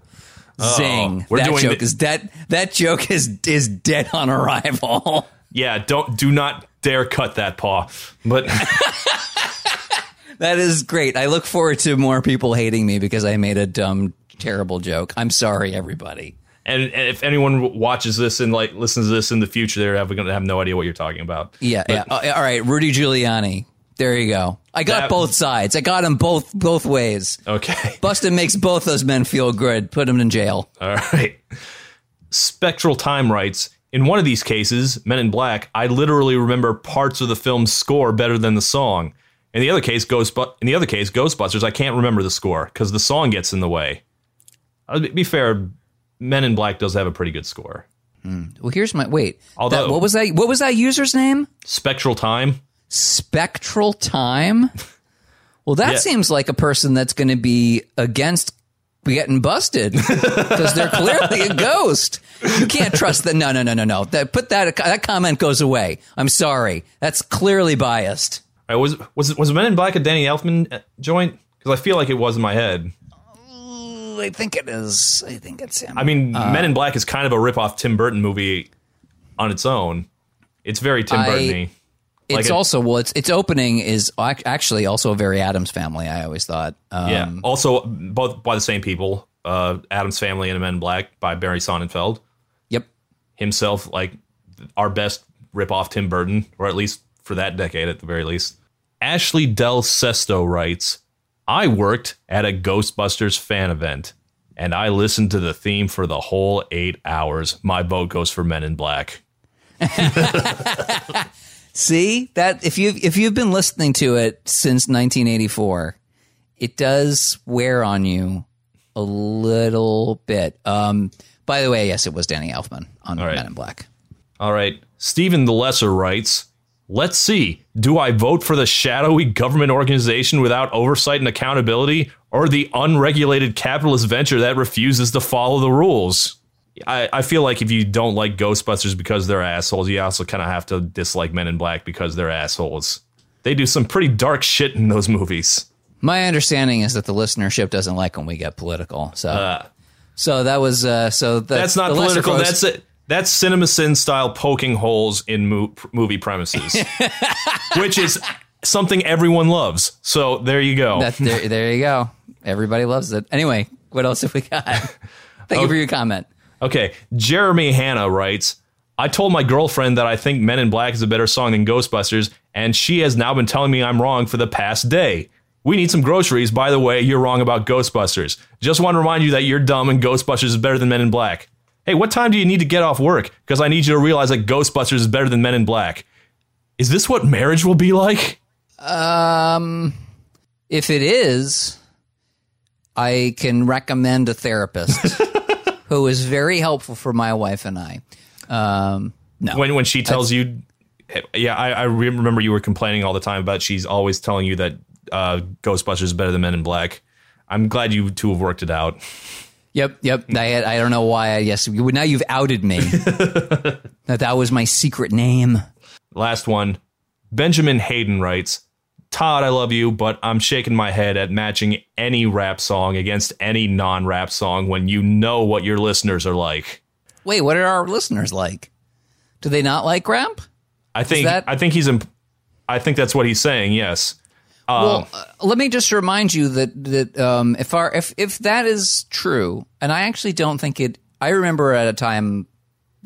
Zing! we're that doing joke the- is that that joke is is dead on arrival. *laughs* Yeah, don't do not dare cut that paw. But *laughs* that is great. I look forward to more people hating me because I made a dumb, terrible joke. I'm sorry, everybody. and, and if anyone watches this and like listens to this in the future, they're going to have no idea what you're talking about. Yeah, yeah. Uh, all right, Rudy Giuliani. There you go. I got That- both sides. I got them both both ways. Okay. *laughs* Bustin makes both those men feel good. Put them in jail. All right. Spectral Time writes In one of these cases, Men in Black, I literally remember parts of the film's score better than the song. In the other case, Ghost in the other case, Ghostbusters, I can't remember the score because the song gets in the way. Uh, to be fair, Men in Black does have a pretty good score. Well, here's my wait. Although- That- what was that? What was that user's name? Spectral Time. Spectral Time. Well, that Yeah. seems like a person that's going to be against getting busted because they're clearly a ghost. You can't trust that. No, no, no, no, no. That put that that comment goes away. I'm sorry. That's clearly biased. Right, was was was Men in Black a Danny Elfman uh, joint? Because I feel like it was in my head. Ooh, I think it is. I think it's him. I mean, Men in Black is kind of a rip-off Tim Burton movie on its own. It's very Tim I- Burton-y. it's like it- also well, its its opening is actually also a very Addams family. I always thought. Um, Yeah. Also, both by the same people, uh, Addams Family and Men in Black by Barry Sonnenfeld Yep. himself, like our best rip-off Tim Burton, or at least for that decade at the very least. Ashley Del Sesto writes, I worked at a Ghostbusters fan event, and I listened to the theme for the whole eight hours. My vote goes for Men in Black. *laughs* See that if you if you've been listening to it since 1984, it does wear on you a little bit. Um, by the way, yes, it was Danny Elfman on right. Men in Black. All right. Stephen the Lesser writes, Let's see. Do I vote for the shadowy government organization without oversight and accountability, or the unregulated capitalist venture that refuses to follow the rules? I, I feel like if you don't like Ghostbusters because they're assholes, you also kind of have to dislike Men in Black because they're assholes. They do some pretty dark shit in those movies. My understanding is that the listenership doesn't like when we get political. So, so that was uh, so the, That's not political. That's it. That's cinema sin style poking holes in mo- movie premises, *laughs* which is something everyone loves. So there you go. That, there, there you go. Everybody loves it. Anyway, what else have we got? *laughs* Thank you for your comment. Okay, Jeremy Hanna writes, I told my girlfriend that I think Men in Black is a better song than Ghostbusters, and she has now been telling me I'm wrong for the past day. We need some groceries. By the way, you're wrong about Ghostbusters. Just want to remind you that you're dumb and Ghostbusters is better than Men in Black. Hey, what time do you need to get off work? Because I need you to realize that Ghostbusters is better than Men in Black. Is this what marriage will be like? Um, if it is, I can recommend a therapist *laughs* who is very helpful for my wife and I. Um, no, When when she tells you, yeah, I, I remember you were complaining all the time about she's always telling you that uh, Ghostbusters is better than Men in Black. I'm glad you two have worked it out. Yep, yep. I I don't know why. I yes, now you've outed me. *laughs* that that was my secret name. Last one. Benjamin Hayden writes, Todd, I love you, but I'm shaking my head at matching any rap song against any non rap song when you know what your listeners are like. Wait, what are our listeners like? Do they not like rap? I think that- I think he's imp- I think that's what he's saying. Yes. well, uh, let me just remind you that that um, if our if if that is true, and I actually don't think it. I remember at a time,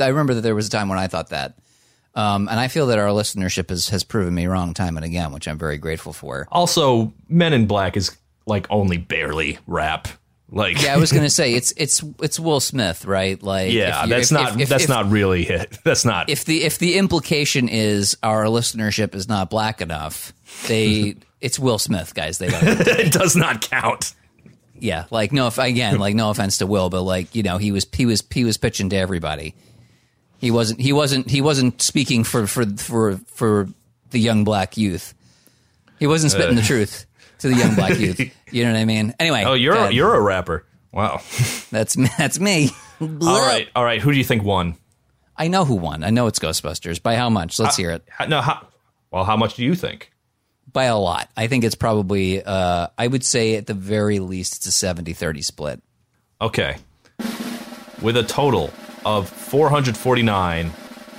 I remember that there was a time when I thought that, um, and I feel that our listenership has has proven me wrong time and again, which I'm very grateful for. Also, Men in Black is like only barely rap. Like Yeah, I was gonna *laughs* say it's it's it's Will Smith, right? Like, yeah, if you- that's if- not if- if- that's not really it. *laughs* That's not. if the if the implication is our listenership is not black enough, they *laughs* it's Will Smith, guys. They don't. it does not count. Yeah, like no, if again, like no offense to Will, but like you know, he was he was he was pitching to everybody. He wasn't he wasn't he wasn't speaking for for for for the young black youth. He wasn't spitting the truth to the young black youth. *laughs* You know what I mean? Anyway, Oh, you're a, you're a rapper. Wow. That's *laughs* that's me. *laughs* all right, all right. Who do you think won? I know who won. I know it's Ghostbusters. By how much? Let's hear it. How- No, how, well, how much do you think? By a lot. I think it's probably uh I would say at the very least it's a 70-30 split. Okay. With a total of 449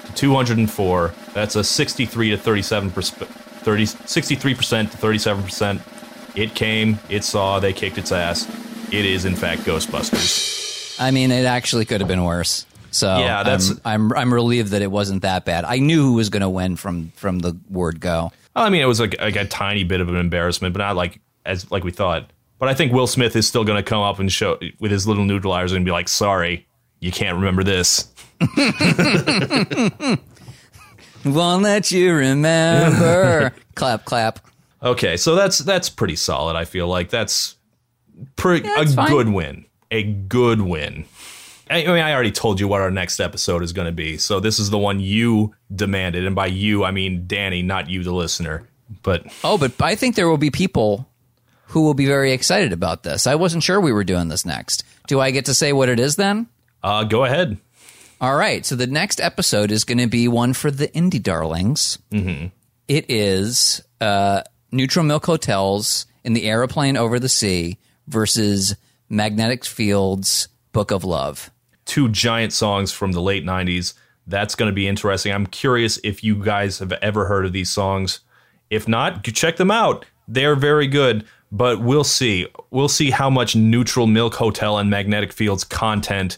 to 204, that's a 63 to 37 percent 30 63% to 37%. It came, it saw, they kicked its ass. It is in fact Ghostbusters. I mean, it actually could have been worse. So Yeah, that's- I'm, I'm I'm relieved that it wasn't that bad. I knew who was going to win from from the word go. I mean, it was like, like a tiny bit of an embarrassment, but not like as like we thought. But I think Will Smith is still going to come up and show with his little neutralizer and be like, "Sorry, you can't remember this." *laughs* Won't let you remember. *laughs* clap, clap. Okay, so that's that's pretty solid. I feel like that's pretty Yeah, a fine. good win. A good win. I I mean, I already told you what our next episode is going to be, so this is the one you demanded, and by you I mean Danny, not you, the listener. But Oh, but I think there will be people who will be very excited about this. I wasn't sure we were doing this next. Do I get to say what it is then? Uh, go ahead. All right. So the next episode is going to be one for the indie darlings. Mm-hmm. is uh, Neutral Milk Hotels in the Aeroplane Over the Sea versus Magnetic Fields Book of Love. two giant songs from the late 90s. That's going to be interesting. I'm curious if you guys have ever heard of these songs. If not, check them out. They're very good, but we'll see. We'll see how much Neutral Milk Hotel and Magnetic Fields content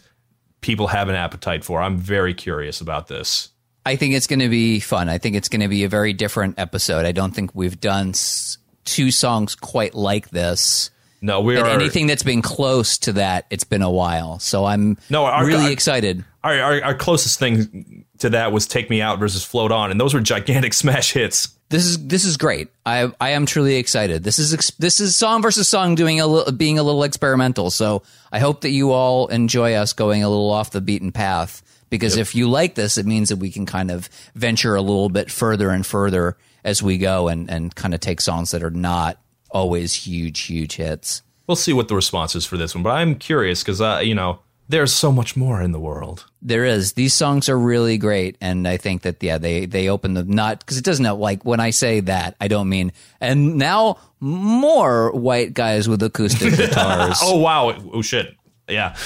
people have an appetite for. I'm very curious about this. I think it's going to be fun. I think it's going to be a very different episode. I don't think we've done s- two songs quite like this. No, we And are anything that's been close to that, it's been a while. So I'm No, our- really our- excited. our, our, our closest thing to that was Take Me Out versus Float On, and those were gigantic *laughs* smash hits. This is this is great. I I am truly excited. This is this is song versus song doing a little being a little experimental. So I hope that you all enjoy us going a little off the beaten path because if you like this, it means that we can kind of venture a little bit further and further as we go and and kind of take songs that are not always huge huge hits. We'll see what the response is for this one, but I'm curious because, uh, you know, there's so much more in the world. There is. These songs are really great, and I think that yeah, they they open the not because it doesn't have, like when I say that I don't mean and now more white guys with acoustic *laughs* guitars. Oh wow! Oh shit! Yeah,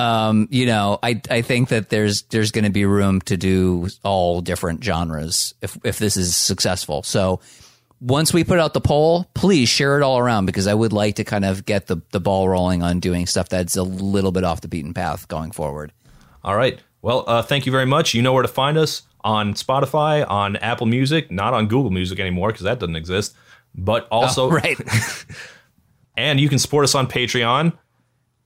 um, you know, I I think that there's there's going to be room to do all different genres if if this is successful. So once we put out the poll, please share it all around because I would like to kind of get the the ball rolling on doing stuff that's a little bit off the beaten path going forward. All right. Well, uh, thank you very much. You know where to find us on Spotify, on Apple Music, not on Google Music anymore because that doesn't exist. But also, Oh, *laughs* right. *laughs* and you can support us on Patreon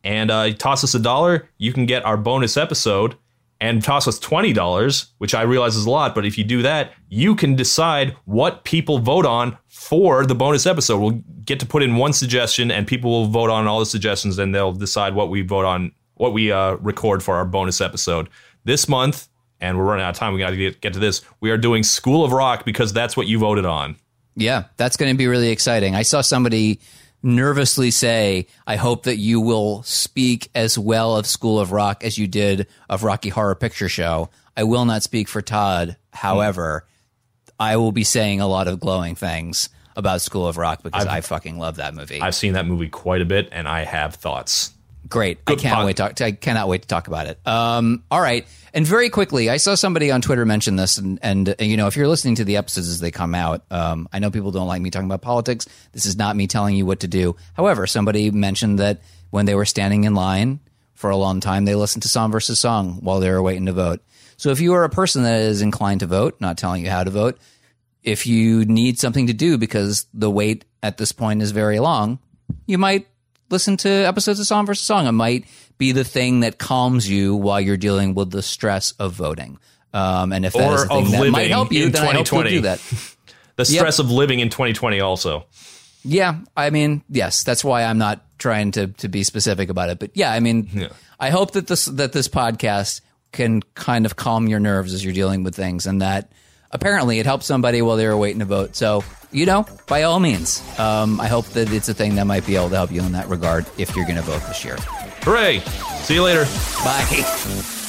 and uh, toss us a dollar. You can get our bonus episode and toss us twenty dollars, which I realize is a lot. But if you do that, you can decide what people vote on for the bonus episode. We'll get to put in one suggestion, and people will vote on all the suggestions, and they'll decide what we vote on, what we uh, record for our bonus episode this month. And we're running out of time. We got to get to this. We are doing School of Rock because that's what you voted on. Yeah, that's going to be really exciting. I saw somebody nervously say, I hope that you will speak as well of School of Rock as you did of Rocky Horror Picture Show. I will not speak for Todd. However, I will be saying a lot of glowing things about School of Rock because i fucking love that movie. I've seen that movie quite a bit, and I have thoughts. Great. I can't pod- wait to talk, I cannot wait to talk about it. Um, all right. And very quickly, I saw somebody on Twitter mention this and, and, you know, if you're listening to the episodes as they come out, um, I know people don't like me talking about politics. This is not me telling you what to do. However, somebody mentioned that when they were standing in line for a long time, they listened to song versus song while they were waiting to vote. So if you are a person that is inclined to vote, not telling you how to vote, if you need something to do because the wait at this point is very long, you might listen to episodes of Song versus Song. It might be the thing that calms you while you're dealing with the stress of voting. Um, and if that Or is the thing that might help you, then I hope 2020. do that. *laughs* The stress of living in 2020 also. Yeah, I mean, yes, that's why I'm not trying to to be specific about it. But yeah, I mean, I hope that this that this podcast can kind of calm your nerves as you're dealing with things, and that apparently it helped somebody while they were waiting to vote. So you know, by all means, um, I hope that it's a thing that might be able to help you in that regard if you're going to vote this year. Hooray! See you later. Bye.